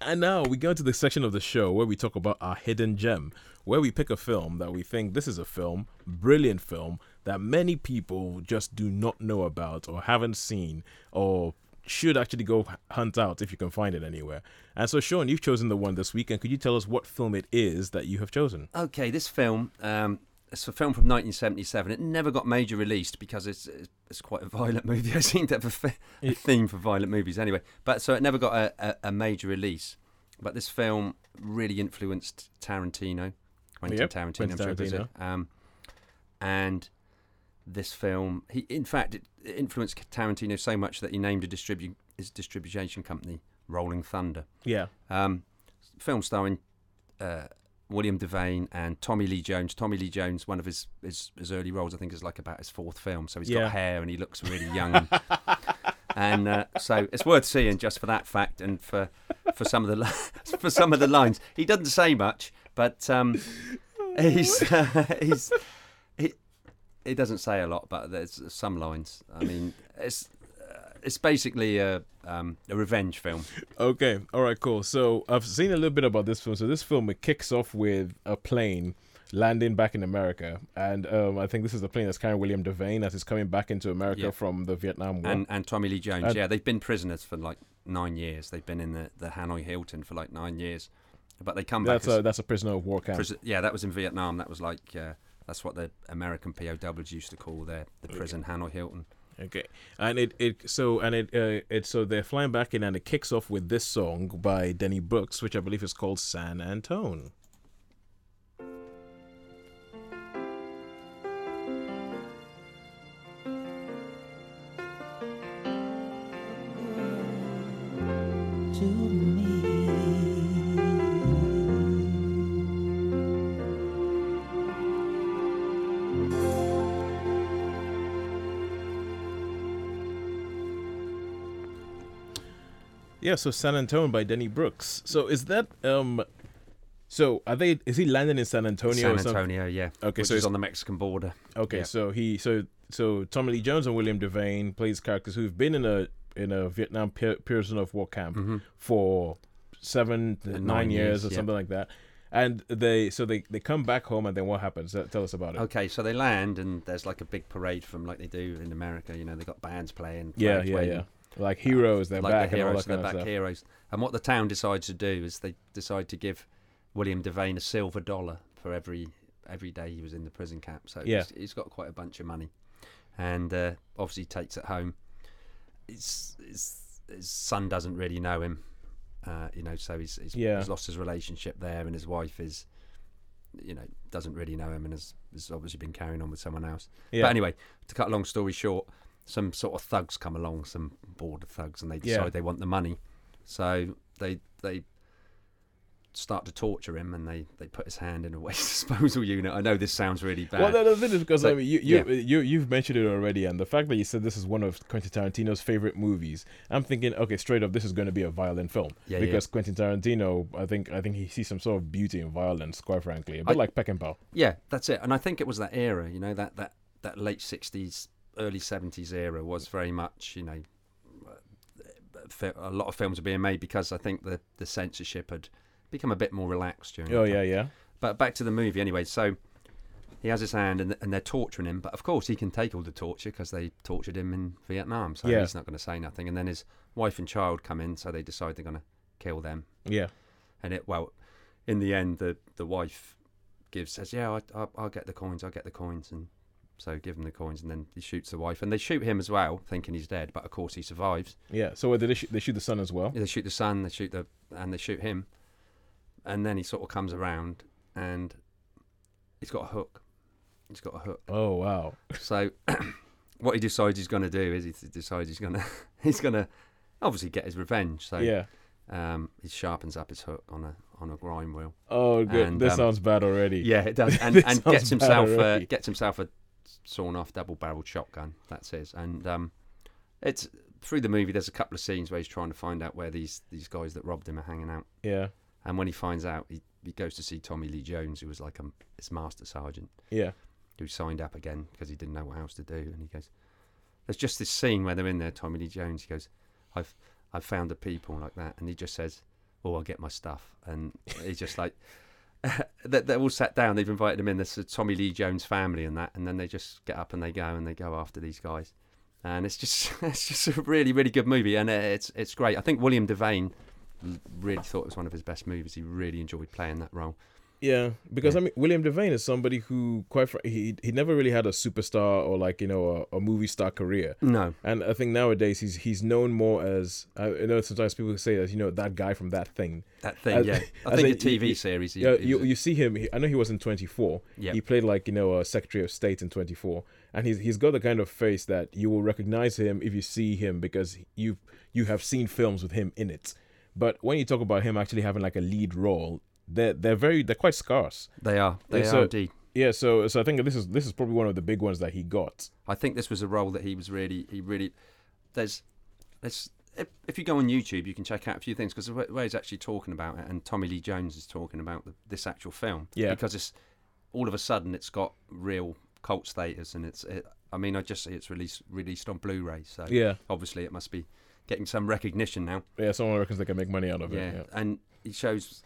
And now we go to the section of the show where we talk about our hidden gem, where we pick a film that we think this is a film, brilliant film, that many people just do not know about or haven't seen or should actually go hunt out if you can find it anywhere. And so, Sean, you've chosen the one this week, and could you tell us what film it is that you have chosen? Okay, this film, um, it's a film from 1977. It never got major released because it's it's quite a violent <laughs> movie. I seem to have a, theme for violent movies anyway. But so it never got a, a, a major release. But this film really influenced Tarantino, Quentin Yep, Tarantino, Quentin I'm sure it. Um, and this film, he in fact, it influenced Tarantino so much that he named a distribu- his distribution company Rolling Thunder. Yeah. Um, film starring uh, William Devane and Tommy Lee Jones. Tommy Lee Jones, one of his, his, his early roles, I think, is like about his fourth film. So he's Yeah. got hair and he looks really <laughs> young. and uh, so it's worth seeing just for that fact and for for some of the li- <laughs> for some of the lines. He doesn't say much, but um, he's <laughs> he's he doesn't say a lot, but there's some lines. I mean, <laughs> it's uh, it's basically a um, a revenge film. Okay. All right. Cool. So I've seen a little bit about this film. So this film it kicks off with a plane landing back in America, and um, I think this is the plane that's carrying William Devane that is coming back into America Yeah. from the Vietnam War. and and Tommy Lee Jones. And- yeah, they've been prisoners for like nine years. They've been in the, the Hanoi Hilton for like nine years, but they come back. That's as a that's a prisoner of war camp. prison- yeah, that was in Vietnam. That was like uh, that's what the American POWs used to call their the prison, Hanoi Hilton. Okay, and it it so and it uh, it so they're flying back in, and it kicks off with this song by Denny Brooks, which I believe is called San Antone. Yeah, so San Antonio by Denny Brooks. So is that um, so are they? Is he landing in San Antonio? San? Antonio, yeah. Okay, which so it's- on the Mexican border. Okay, Yeah. so he so so Tommy Lee Jones and William Devane plays characters who've been in a in a Vietnam prisoner of war camp Mhm. for seven to nine, nine years, years, or yeah. something like that. And they so they they come back home and then what happens? Tell us about it. Okay, so they land and there's like a big parade from like they do in America. You know, they got bands playing. yeah, yeah, waving, yeah. Like heroes, they're like back the and all heroes, that they're back heroes. And what the town decides to do is they decide to give William Devane a silver dollar for every every day he was in the prison camp. So Yeah. he's, he's got quite a bunch of money, and uh, obviously takes it home. His, his, his son doesn't really know him, uh, you know, so he's he's, Yeah. he's lost his relationship there, and his wife is, you know, doesn't really know him, and has, has obviously been carrying on with someone else. Yeah. But anyway, to cut a long story short, some sort of thugs come along, some border thugs, and they decide Yeah. they want the money. So they they start to torture him, and they, they put his hand in a <laughs> waste disposal unit. I know this sounds really bad. Well, no, the thing is because So, I mean, you you, yeah. you you've mentioned it already, and the fact that you said this is one of Quentin Tarantino's favorite movies, I'm thinking, okay, straight up, this is going to be a violent film Yeah, yeah. because Quentin Tarantino, I think, I think he sees some sort of beauty in violence, quite frankly, a bit I- like Peckinpah. Yeah, that's it. And I think it was that era, you know, that that that late '60s, early '70s era was very much, you know, a lot of films were being made because I think the the censorship had become a bit more relaxed during. Oh yeah, yeah, But back to the movie anyway. So he has his hand, and, and they're torturing him. But of course, he can take all the torture because they tortured him in Vietnam. So Yeah. he's not going to say nothing. And then his wife and child come in, so they decide they're going to kill them. yeah, And it well, in the end, the the wife gives says, "Yeah, I, I, I'll get the coins. I'll get the coins." And so give him the coins, and then he shoots the wife, and they shoot him as well, thinking he's dead. But of course, he survives. yeah. So did they, sh- they shoot the son as well? They shoot the son, they shoot the, and they shoot him, and then he sort of comes around, and he's got a hook. He's got a hook. Oh wow, So, <coughs> what he decides he's going to do is he decides he's going <laughs> to he's going to obviously get his revenge. So, yeah. um, he sharpens up his hook on a on a grime wheel. Oh, good. And, this um, sounds bad already. Yeah, it does, <laughs> and, and gets himself uh, gets himself a sawn off double barreled shotgun. That's his, and um, it's through the movie. There's a couple of scenes where he's trying to find out where these these guys that robbed him are hanging out. yeah, And when he finds out, he, he goes to see Tommy Lee Jones, who was like a, his master sergeant, yeah. who signed up again because he didn't know what else to do. And he goes, "There's just this scene where they're in there, Tommy Lee Jones." He goes, "I've I've found the people like that," and he just says, "Oh, I'll get my stuff." And he's just like, <laughs> they're all sat down. They've invited them in. There's a Tommy Lee Jones family and that, and then they just get up and they go and they go after these guys. And it's just <laughs> it's just a really really good movie, and uh, it's it's great. I think William Devane really thought it was one of his best movies. He really enjoyed playing that role. Yeah, because Yeah. I mean, William Devane is somebody who, quite fr- he he never really had a superstar or like you know a, a movie star career, No, and I think nowadays he's he's known more as I you know sometimes people say that you know that guy from that thing. that thing, As- yeah. <laughs> I think in, the TV you- series. He, Yeah, he you you see him. He, I know he was in Twenty Four. yeah. He played like you know a Secretary of State in Twenty Four, and he's he's got the kind of face that you will recognize him if you see him because you you have seen films with him in it. But when you talk about him actually having like a lead role, they're they're very they're quite scarce. They are. They Yeah, are so- indeed. Yeah, so so I think this is this is probably one of the big ones that he got. I think this was a role that he was really, he really. There's, there's. If, if you go on YouTube, you can check out a few things because where where he's actually talking about it, and Tommy Lee Jones is talking about the, this actual film. Yeah. Because it's all of a sudden it's got real cult status, and it's. It, I mean, I just see it's released released on Blu-ray, so Yeah, obviously it must be getting some recognition now. yeah. Someone reckons they can make money out of Yeah. it. Yeah, and he shows.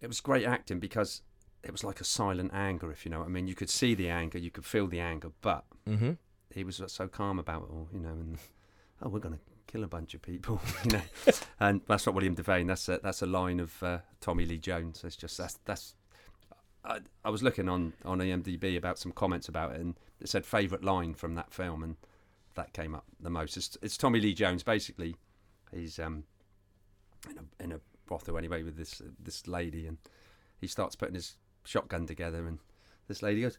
It was great acting because it was like a silent anger, if you know what I mean. You could see the anger, you could feel the anger, but mm-hmm. he was so calm about it all, you know. And <laughs> oh, we're gonna kill a bunch of people, <laughs> you know. <laughs> and that's not William Devane. That's a that's a line of uh, Tommy Lee Jones. It's just that's that's. I, I was looking on on IMDb about some comments about it, and it said favourite line from that film, and that came up the most. It's, it's Tommy Lee Jones. Basically, he's um in a in a brothel anyway with this this lady, and he starts putting his shotgun together, and this lady goes.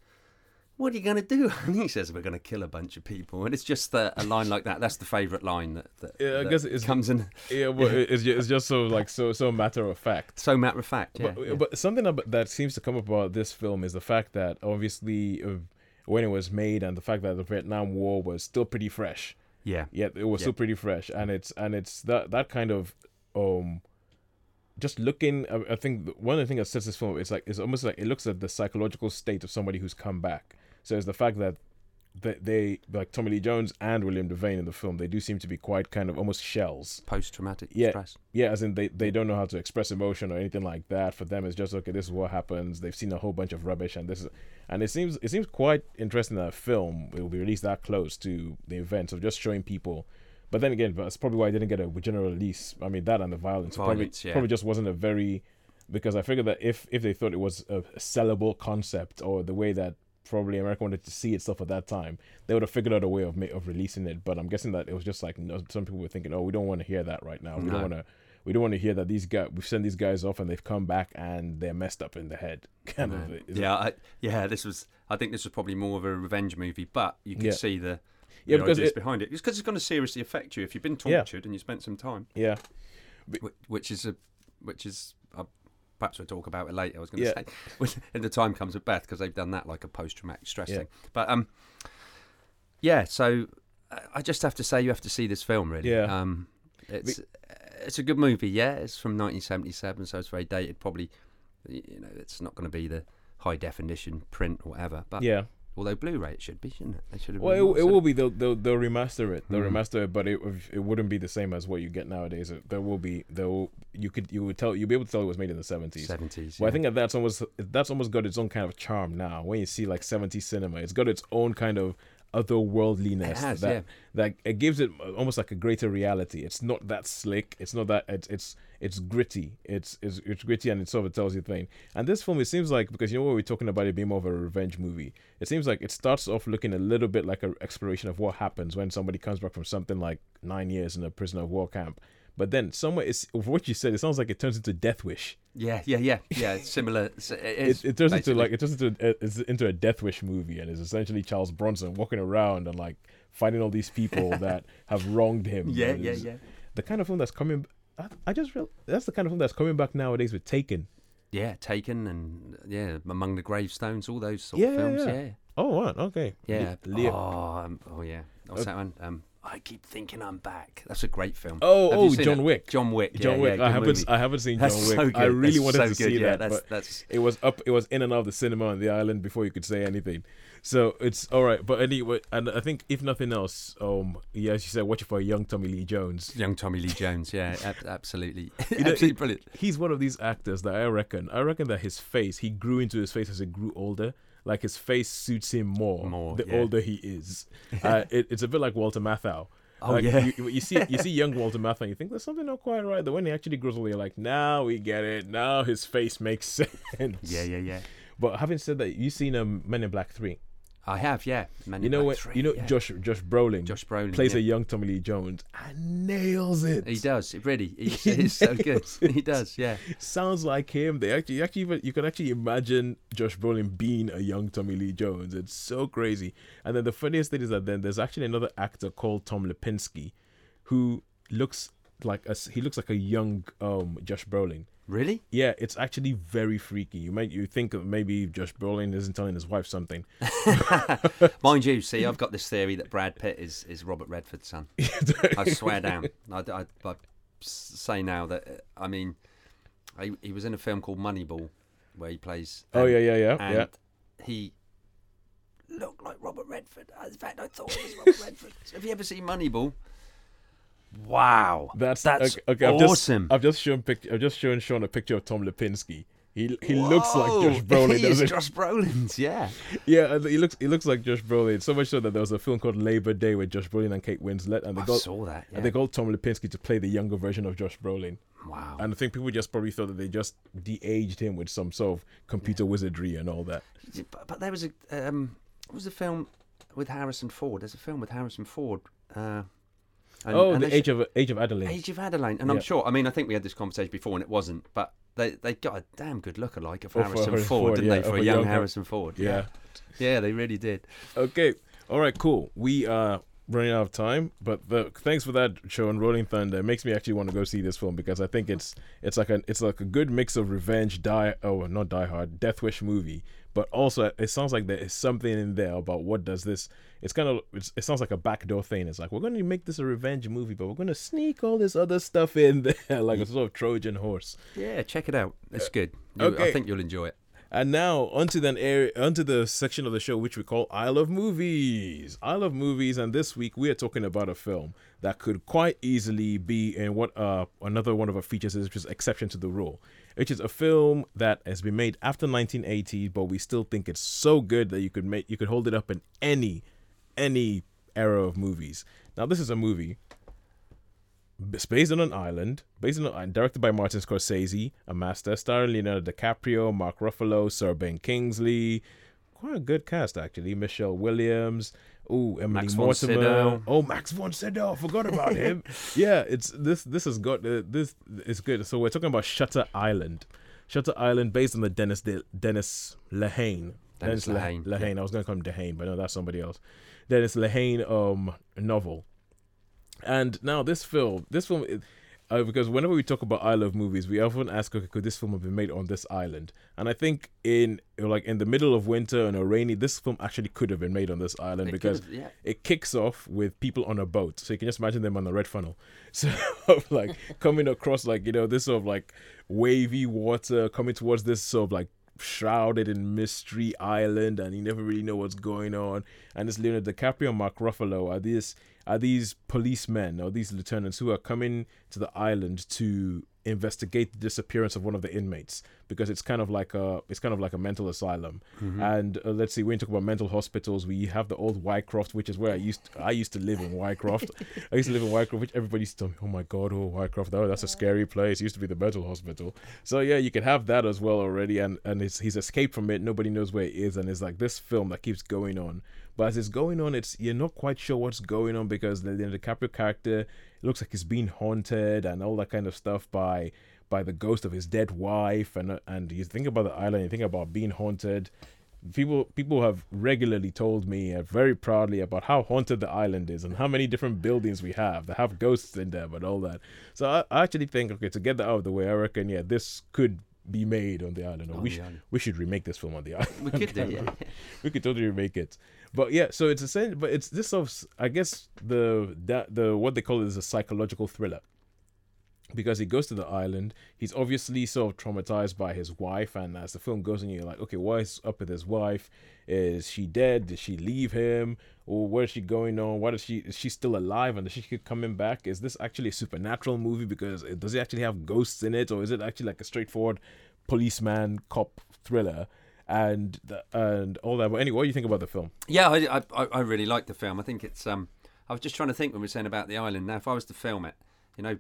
What are you going to do? <laughs> And he says, "We're going to kill a bunch of people." And it's just a line like that. That's the favourite line that, that, Yeah, I that guess it comes in Yeah, well, it's just, it's just so like so so matter of fact. so matter of fact. Yeah, but, yeah. but something that seems to come up about this film is the fact that obviously uh, when it was made and the fact that the Vietnam War was still pretty fresh. yeah, Yeah, it was Yeah. still pretty fresh, and it's and it's that that kind of um, just looking. I, I think one of the things that sets this film is like it's almost like it looks at the psychological state of somebody who's come back. So it's the fact that that they like Tommy Lee Jones and William Devane in the film, they do seem to be quite kind of almost shells. post-traumatic Yeah. stress. Yeah, as in they, they don't know how to express emotion or anything like that. For them, it's just okay. This is what happens. They've seen a whole bunch of rubbish, and this is, and it seems it seems quite interesting that a film will be released that close to the event of just showing people. But then again, that's probably why I didn't get a general release. I mean, that and the violence, Violence, probably yeah. probably just wasn't a very because I figured that if if they thought it was a sellable concept or the way that probably America wanted to see itself at that time, they would have figured out a way of ma- of releasing it. But I'm guessing that it was just like no, some people were thinking, oh, we don't want to hear that right now. We No. don't want to. We don't want to hear that these guys. We've sent these guys off and they've come back and they're messed up in the head. <laughs> Kind of. It- yeah, I, yeah. This was. I think this was probably more of a revenge movie, but you can Yeah. see the, Yeah, the because ideas it- behind it. It's because it's going to seriously affect you if you've been Yeah. tortured and you spent some time, Yeah. whi- which is a, which is. Uh, Perhaps we'll talk about it later. I was going to Yeah. say, <laughs> when the time comes with Beth, because they've done that like a post-traumatic stress Yeah. thing. But um, yeah. So I just have to say, you have to see this film. Really, Yeah. Um, it's it's a good movie. Yeah, it's from 1977, so it's very dated. Probably, you know, it's not going to be the high definition print or whatever. But Yeah. Although Blu-ray it should be, shouldn't it? They should have. Well, it, it will be. They'll, they'll they'll remaster it. They'll Mhm. remaster it, but it it wouldn't be the same as what you get nowadays. It- There will be. There will. You could you would tell you'll be able to tell it was made in the seventies. 70s. Well, I think that that's almost that's almost got its own kind of charm now. When you see like 70s cinema, it's got its own kind of otherworldliness has, that yeah. that it gives it almost like a greater reality. It's not that slick. It's not that it's it's it's gritty. It's it's, it's gritty and it sort of tells you thing. And this film, it seems like because you know what we're talking about it being more of a revenge movie. It seems like it starts off looking a little bit like an exploration of what happens when somebody comes back from something like nine years in a prisoner of war camp. But then somewhere, it's what you said. It sounds like it turns into Death Wish. Yeah, yeah, yeah, yeah. It's similar. It, <laughs> it, is, it turns into like it turns into a, it's into a death wish movie and it's essentially charles bronson walking around and like fighting all these people <laughs> that have wronged him Yeah, yeah, yeah. the kind of film that's coming I, I just real that's the kind of film that's coming back nowadays with taken Yeah, Taken and yeah, Among the Gravestones, all those sort Yeah, of films. yeah. Yeah, oh what okay yeah. Leo- Oh, um, oh yeah. What's Uh, that one? Um, I keep thinking I'm back. That's a great film. oh oh john it? wick John Wick. john wick yeah, i haven't movie. i haven't seen That's john so wick good. i really That's wanted so to good. see yeah, that That's but that's it was up it was in and out of the cinema on the island before you could say anything so it's all right but anyway and i think if nothing else um yeah as you said watch it for a young tommy lee jones young Tommy Lee Jones. Yeah, <laughs> ab- absolutely, You <laughs> know, absolutely brilliant. he's one of these actors that I reckon. I reckon that his face, he grew into his face as he grew older. Like his face suits him more, More, the yeah. older he is. <laughs> uh, it, it's a bit like Walter Matthau. Oh, Like, yeah. you, you see, you see young Walter Matthau, and you think there's something not quite right. But when he actually grows older, you're like, now we get it. Now his face makes <laughs> sense. Yeah, yeah, yeah. But having said that, you seen um, Men in Black Three. I have. Yeah, Men You know what? 3, You know yeah. Josh Josh Brolin. Josh Brolin plays yeah. a young Tommy Lee Jones and nails it. He does. It really. He, <laughs> He he's so good. it. <laughs> He does. Yeah. sounds like him. They actually, actually, you can actually imagine Josh Brolin being a young Tommy Lee Jones. It's so crazy. And then the funniest thing is that then there's actually another actor called Tom Lipinski, who looks like a, he looks like a young um Josh Brolin. Really? Yeah, it's actually very freaky. You might you think that maybe Josh Brolin isn't telling his wife something. <laughs> <laughs> Mind you, see, I've got this theory that Brad Pitt is, is Robert Redford's son. <laughs> I swear down. I, I, I say now that, uh, I mean, he, he was in a film called Moneyball where he plays. oh um, yeah, yeah, yeah, And yeah. he looked like Robert Redford. In fact, I thought it was Robert Redford. Have you ever seen Moneyball? Wow. That's That's okay. okay I've just, awesome. I've just shown pic- I've just shown Sean a picture of Tom Lipinski. He he looks like Josh <laughs> Brolin. He is Josh Brolin's, yeah. Yeah, he looks he looks like Josh Brolin. So much so that there was a film called Labor Day with Josh Brolin and Kate Winslet, and they I got saw that. Yeah. and they called Tom Lipinski to play the younger version of Josh Brolin. wow. And I think people just probably thought that they just de-aged him with some sort of computer wizardry and all that. But, but there was a um, what was a film with Harrison Ford? There's a film with Harrison Ford. Uh, and- oh, and the Age of Age of Adelaide. Age of Adaline, and I'm sure. I mean, I think we had this conversation before, and it wasn't. But they they got a damn good look alike of Oh, Harrison Harrison Ford, Ford, didn't yeah, they? For a young young Harrison Ford. yeah. yeah, they really did. Okay. All right. Cool. We are running out of time, but the, thanks for that show on Rolling Thunder. It makes me actually want to go see this film because I think it's it's like a it's like a good mix of revenge, die oh not Die Hard, Death Wish movie, but also it sounds like there is something in there about what does this. It's kind of it's, it sounds like a backdoor thing. It's like we're going to make this a revenge movie, but we're going to sneak all this other stuff in there, <laughs> like a sort of Trojan horse. Yeah, check it out. It's good. You- okay. I think you'll enjoy it. And now onto then area onto the section of the show which we call I Love Movies. I Love Movies, and this week we are talking about a film that could quite easily be in what uh another one of our features is, which is exception to the rule. Which is a film that has been made after 1980, but we still think it's so good that you could make you could hold it up in any any era of movies. Now this is a movie it's based on an island, based on an, directed by Martin Scorsese, a master, starring Leonardo DiCaprio, Mark Ruffalo, Sir Ben Kingsley. Quite a good cast actually. Michelle Williams. Oh, Emily Max Mortimer. Oh, Max von Sydow. Forgot about him. <laughs> yeah, it's this. This has got uh, this is good. So we're talking about Shutter Island. Shutter Island, based on the Dennis De, Dennis Lehane. Dennis Le- Lehane, Lehane. I was gonna call him Dehane, but no, that's somebody else. Dennis Lehane um novel. And now this film, this film, uh, because whenever we talk about I love movies, we often ask, okay, could this film have been made on this island? And I think in like in the middle of winter and a rainy, this film actually could have been made on this island It because yeah. it kicks off with people on a boat. So you can just imagine them on the red funnel. <laughs> So like coming across like, you know, this sort of like wavy water coming towards this sort of like shrouded in mystery island and you never really know what's going on. And it's Leonardo DiCaprio and Mark Ruffalo are these are these policemen or these lieutenants who are coming to the island to investigate the disappearance of one of the inmates? Because it's kind of like a it's kind of like a mental asylum. And uh, let's see when you talk about mental hospitals we have the old Whitecroft which is where I used I used to live in Whitecroft. <laughs> I used to live in Whitecroft which everybody used to tell me oh my god oh Whitecroft oh that's a scary place. It used to be the mental hospital. So yeah you can have that as well already and and it's, he's escaped from it. Nobody knows where he is and it's like this film that keeps going on but as it's going on it's you're not quite sure what's going on because the, the DiCaprio character looks like he's being haunted and all that kind of stuff by by the ghost of his dead wife and and you think about the island you think about being haunted people people have regularly told me uh, very proudly about how haunted the island is and how many different buildings we have that have ghosts in them and all that so i, I actually think okay to get that out of the way i reckon yeah this could be made on the island or On we, the sh- island. we should remake this film on the island <laughs> We could do, yeah. we could totally remake it. But yeah, so it's essentially, but it's this of, I guess the that the what they call it is a psychological thriller. Because he goes to the island, he's obviously sort of traumatized by his wife, and as the film goes on, you're like, okay, what is up with his wife? Is she dead? Did she leave him? Or where is she going on? What is she? Is she still alive? And is she keep coming back? Is this actually a supernatural movie? Because it, does it actually have ghosts in it, or is it actually like a straightforward policeman cop thriller? And the, and all that. But anyway, what do you think about the film? Yeah, I, I, I really like the film. I think it's. Um, I was just trying to think when we were saying about the island. Now, if I was to film it, you know,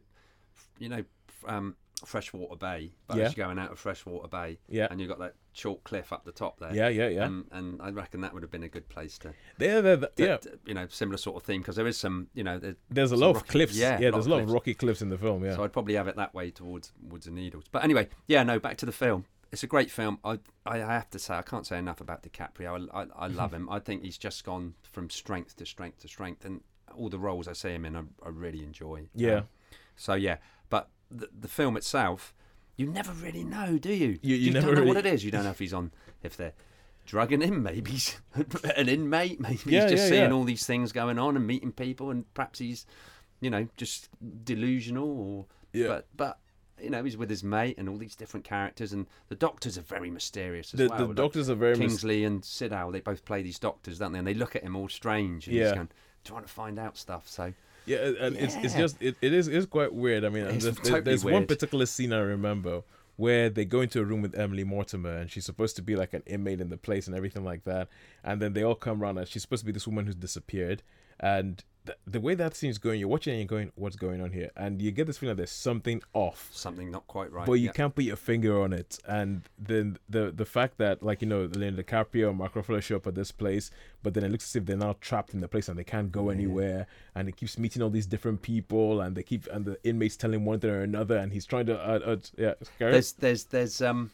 you know, um, Freshwater Bay, but Yeah. as you're going out of Freshwater Bay, Yeah. and you've got that chalk cliff up the top there. Yeah, yeah, yeah. And, and I reckon that would have been a good place to, there- to- yeah. to- you know, similar sort of theme because there is some, you know, there, There's a lot of cliffs. Yeah, Yeah, there's a lot of rocky cliffs in the film. Yeah. So I'd probably have it that way towards Woods and Needles. But anyway, yeah, no, back to the film. It's a great film. I I have to say I can't say enough about DiCaprio. I, I, I love <laughs> him. I think he's just gone from strength to strength to strength, and all the roles I see him in, I, I really enjoy. Yeah. Um, so yeah, but the, the film itself, you never really know, do you? You- you don't never know what it is. You don't know if he's on, if they're drugging him, maybe he's <laughs> an inmate, maybe Yeah, he's just yeah, seeing yeah. all these things going on and meeting people, and perhaps he's, you know, just delusional or Yeah. but but you know he's with his mate and all these different characters and the doctors are very mysterious as the, well. the Like doctors are very mis- Kingsley and Siddell, they both play these doctors, don't they? And they look at him all strange and Yeah. he's going trying to find out stuff. So Yeah, and it's it's just it, it is it's quite weird. I mean, there's, totally there's one particular scene I remember where they go into a room with Emily Mortimer and she's supposed to be like an inmate in the place and everything like that. And then they all come around and she's supposed to be this woman who's disappeared. And th- the way that scene's going, you're watching and you're going, what's going on here? And you get this feeling that there's something off Something not quite right. but you yeah. can't put your finger on it. And then the the fact that like you know Leonardo DiCaprio and Mark Ruffalo show up at this place, but then it looks as if they're now trapped in the place and they can't go anywhere. And he keeps meeting all these different people, and they keep and the inmates telling one thing or another, and he's trying to uh, uh yeah. There's there's there's um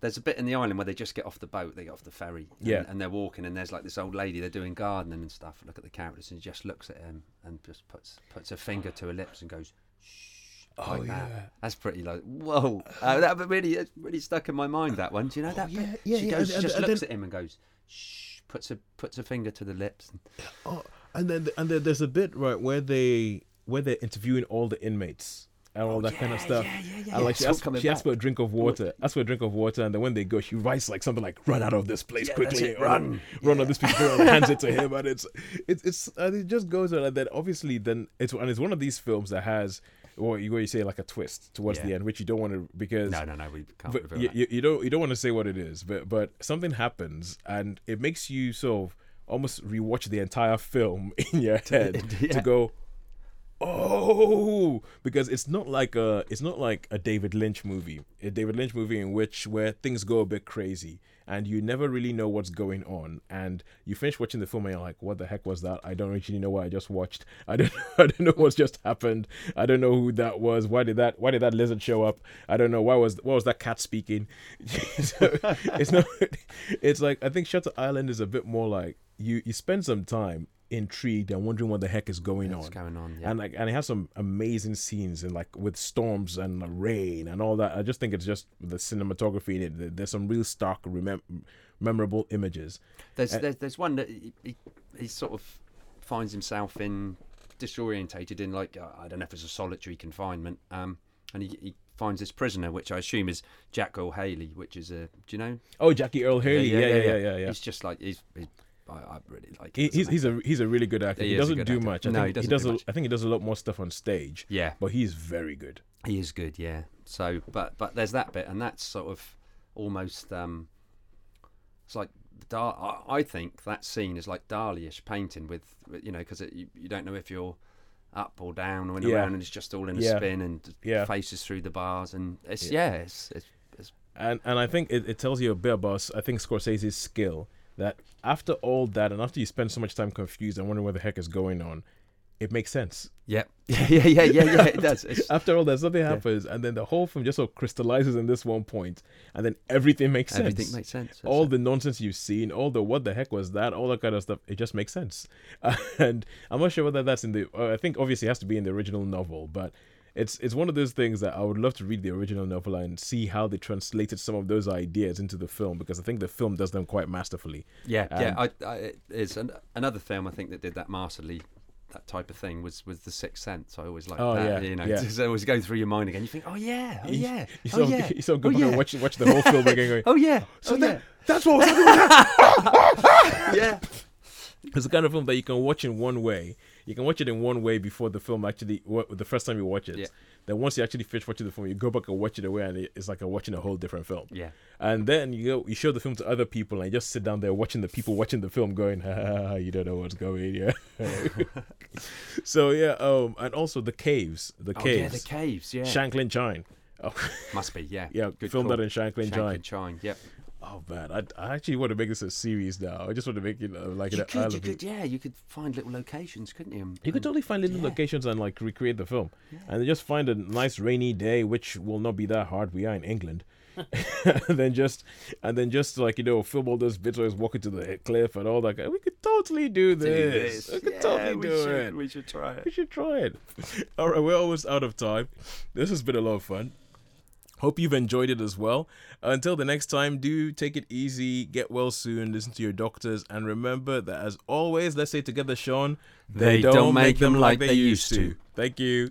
there's a bit in the island where they just get off the boat, they get off the ferry, and, Yeah. and they're walking, and there's like this old lady, they're doing gardening and stuff. Look at the characters, and she just looks at him and just puts puts her finger to her lips and goes, "Shh." Oh, like that. yeah. That's pretty like whoa. Uh, that really really stuck in my mind. That one, do you know that? Oh, yeah, bit? yeah, She yeah, goes, and- just and looks then- at him and goes, shh. Puts her puts her finger to the lips. And, Oh, and then and then there's a bit right where they where they're interviewing all the inmates and all that kind of stuff. Oh, yeah, yeah, yeah, And like it's she all asks, coming she asks for a drink of water, asks for a drink of water, and then when they go, she writes like something like "Run out of this place Yeah, quickly, it, or, run." run on this people," and hands it to him, and it's it's it's and it just goes on, and then obviously then it's and it's one of these films that has what you, what you say like a twist towards Yeah. the end, which you don't want to because no, no, no, we can't but reveal you, that. you, you don't you don't want to say what it is, but but something happens and it makes you sort of almost rewatch the entire film <laughs> in your head Yeah. to go, oh, because it's not like a it's not like a David Lynch movie, a David Lynch movie in which where things go a bit crazy and you never really know what's going on. And you finish watching the film and you're like what the heck was that? I don't actually know what i just watched. I don't <laughs> i don't know what's just happened. I don't know who that was. Why did that why did that lizard show up? I don't know. Why was what was that cat speaking? <laughs> So, it's not <laughs> it's like i think shutter island is a bit more like you you spend some time intrigued and wondering what the heck is going What's on going on? Yeah. and like and it has some amazing scenes and like with storms and like, rain and all that. I just think it's just the cinematography in it. There's some real stark, remem- memorable images. There's, Uh, there's there's one that he, he, he sort of finds himself in disorientated in like I don't know if it's a solitary confinement. Um, and he, he finds this prisoner, which I assume is Jack O'Haley, which is a do you know? Oh, Jackie Earle Haley. Yeah, yeah, yeah, yeah. yeah, He's just like he's. he's I, I really like. He, he's he's a he's a really good actor. He He, doesn't do actor. much. I No, think he doesn't does. do a, much. I think he does a lot more stuff on stage. yeah, But he's very good. he is good. Yeah. So, but but there's that bit, and that's sort of almost. um It's like. Dar- I I think that scene is like Dali-ish painting with, with- you know, because you, you don't know if you're up or down or in Yeah. around, and it's just all in a Yeah. spin and Yeah. faces through the bars, and it's Yeah. yeah, it's, it's, it's and and I think it, it tells you a bit about I think Scorsese's skill that after all that and after you spend so much time confused and wondering what the heck is going on, it makes sense. yeah, <laughs> yeah, yeah, yeah, yeah, yeah. It does. It's, <laughs> After all that, something happens, and then the whole film just sort of crystallizes in this one point, and then everything makes sense. everything makes sense. All it. the nonsense you've seen, all the what the heck was that, all that kind of stuff, it just makes sense. <laughs> And I'm not sure whether that's in the. Uh, I think obviously it has to be in the original novel, but it's it's one of those things that I would love to read the original novel and see how they translated some of those ideas into the film because I think the film does them quite masterfully. Yeah, yeah. Um, I, I, it is an, another film I think that did that masterly. That type of thing was was the Sixth Sense. I always like Oh, that. yeah, you know, yeah. <laughs> just always go through your mind again. You think, oh yeah, oh yeah, You oh yeah, you sort of oh, yeah. watch watch the whole film again. Going, <laughs> oh yeah, so oh that, yeah, that's what was happening. <laughs> yeah. It's the kind of film that you can watch in one way. You can watch it in one way before the film actually, the first time you watch it. Yeah. Then once you actually finish watching the film, you go back and watch it away, and it's like watching a whole different film. Yeah. And then you go, you show the film to other people, and you just sit down there watching the people watching the film, going, ha, ha, ha, "You don't know what's going here." <laughs> <laughs> so yeah, um, and also the caves, the Oh, caves, yeah, the caves. Yeah, Shanklin Chine. Oh, must be. Yeah, <laughs> yeah, Good filmed call. that in Shanklin Chine. Shanklin Chine. Yep. Oh man, I, I actually want to make this a series now. I just want to make it uh, like You an could, you could, yeah, you could find little locations, couldn't you? You could totally find little yeah. locations and like recreate the film, Yeah. and just find a nice rainy day, which will not be that hard. We are in England, <laughs> and then just and then just like you know film all those bits where he's walking to the cliff and all that. We could totally do do this. this. We could Yeah, totally we do should, it. We should try it. We should try it. <laughs> All right, we're almost out of time. This has been a lot of fun. Hope you've enjoyed it as well. Until the next time, do take it easy, get well soon, listen to your doctors, and remember that as always, let's say together, Sean, They don't make them like they used to. Thank you.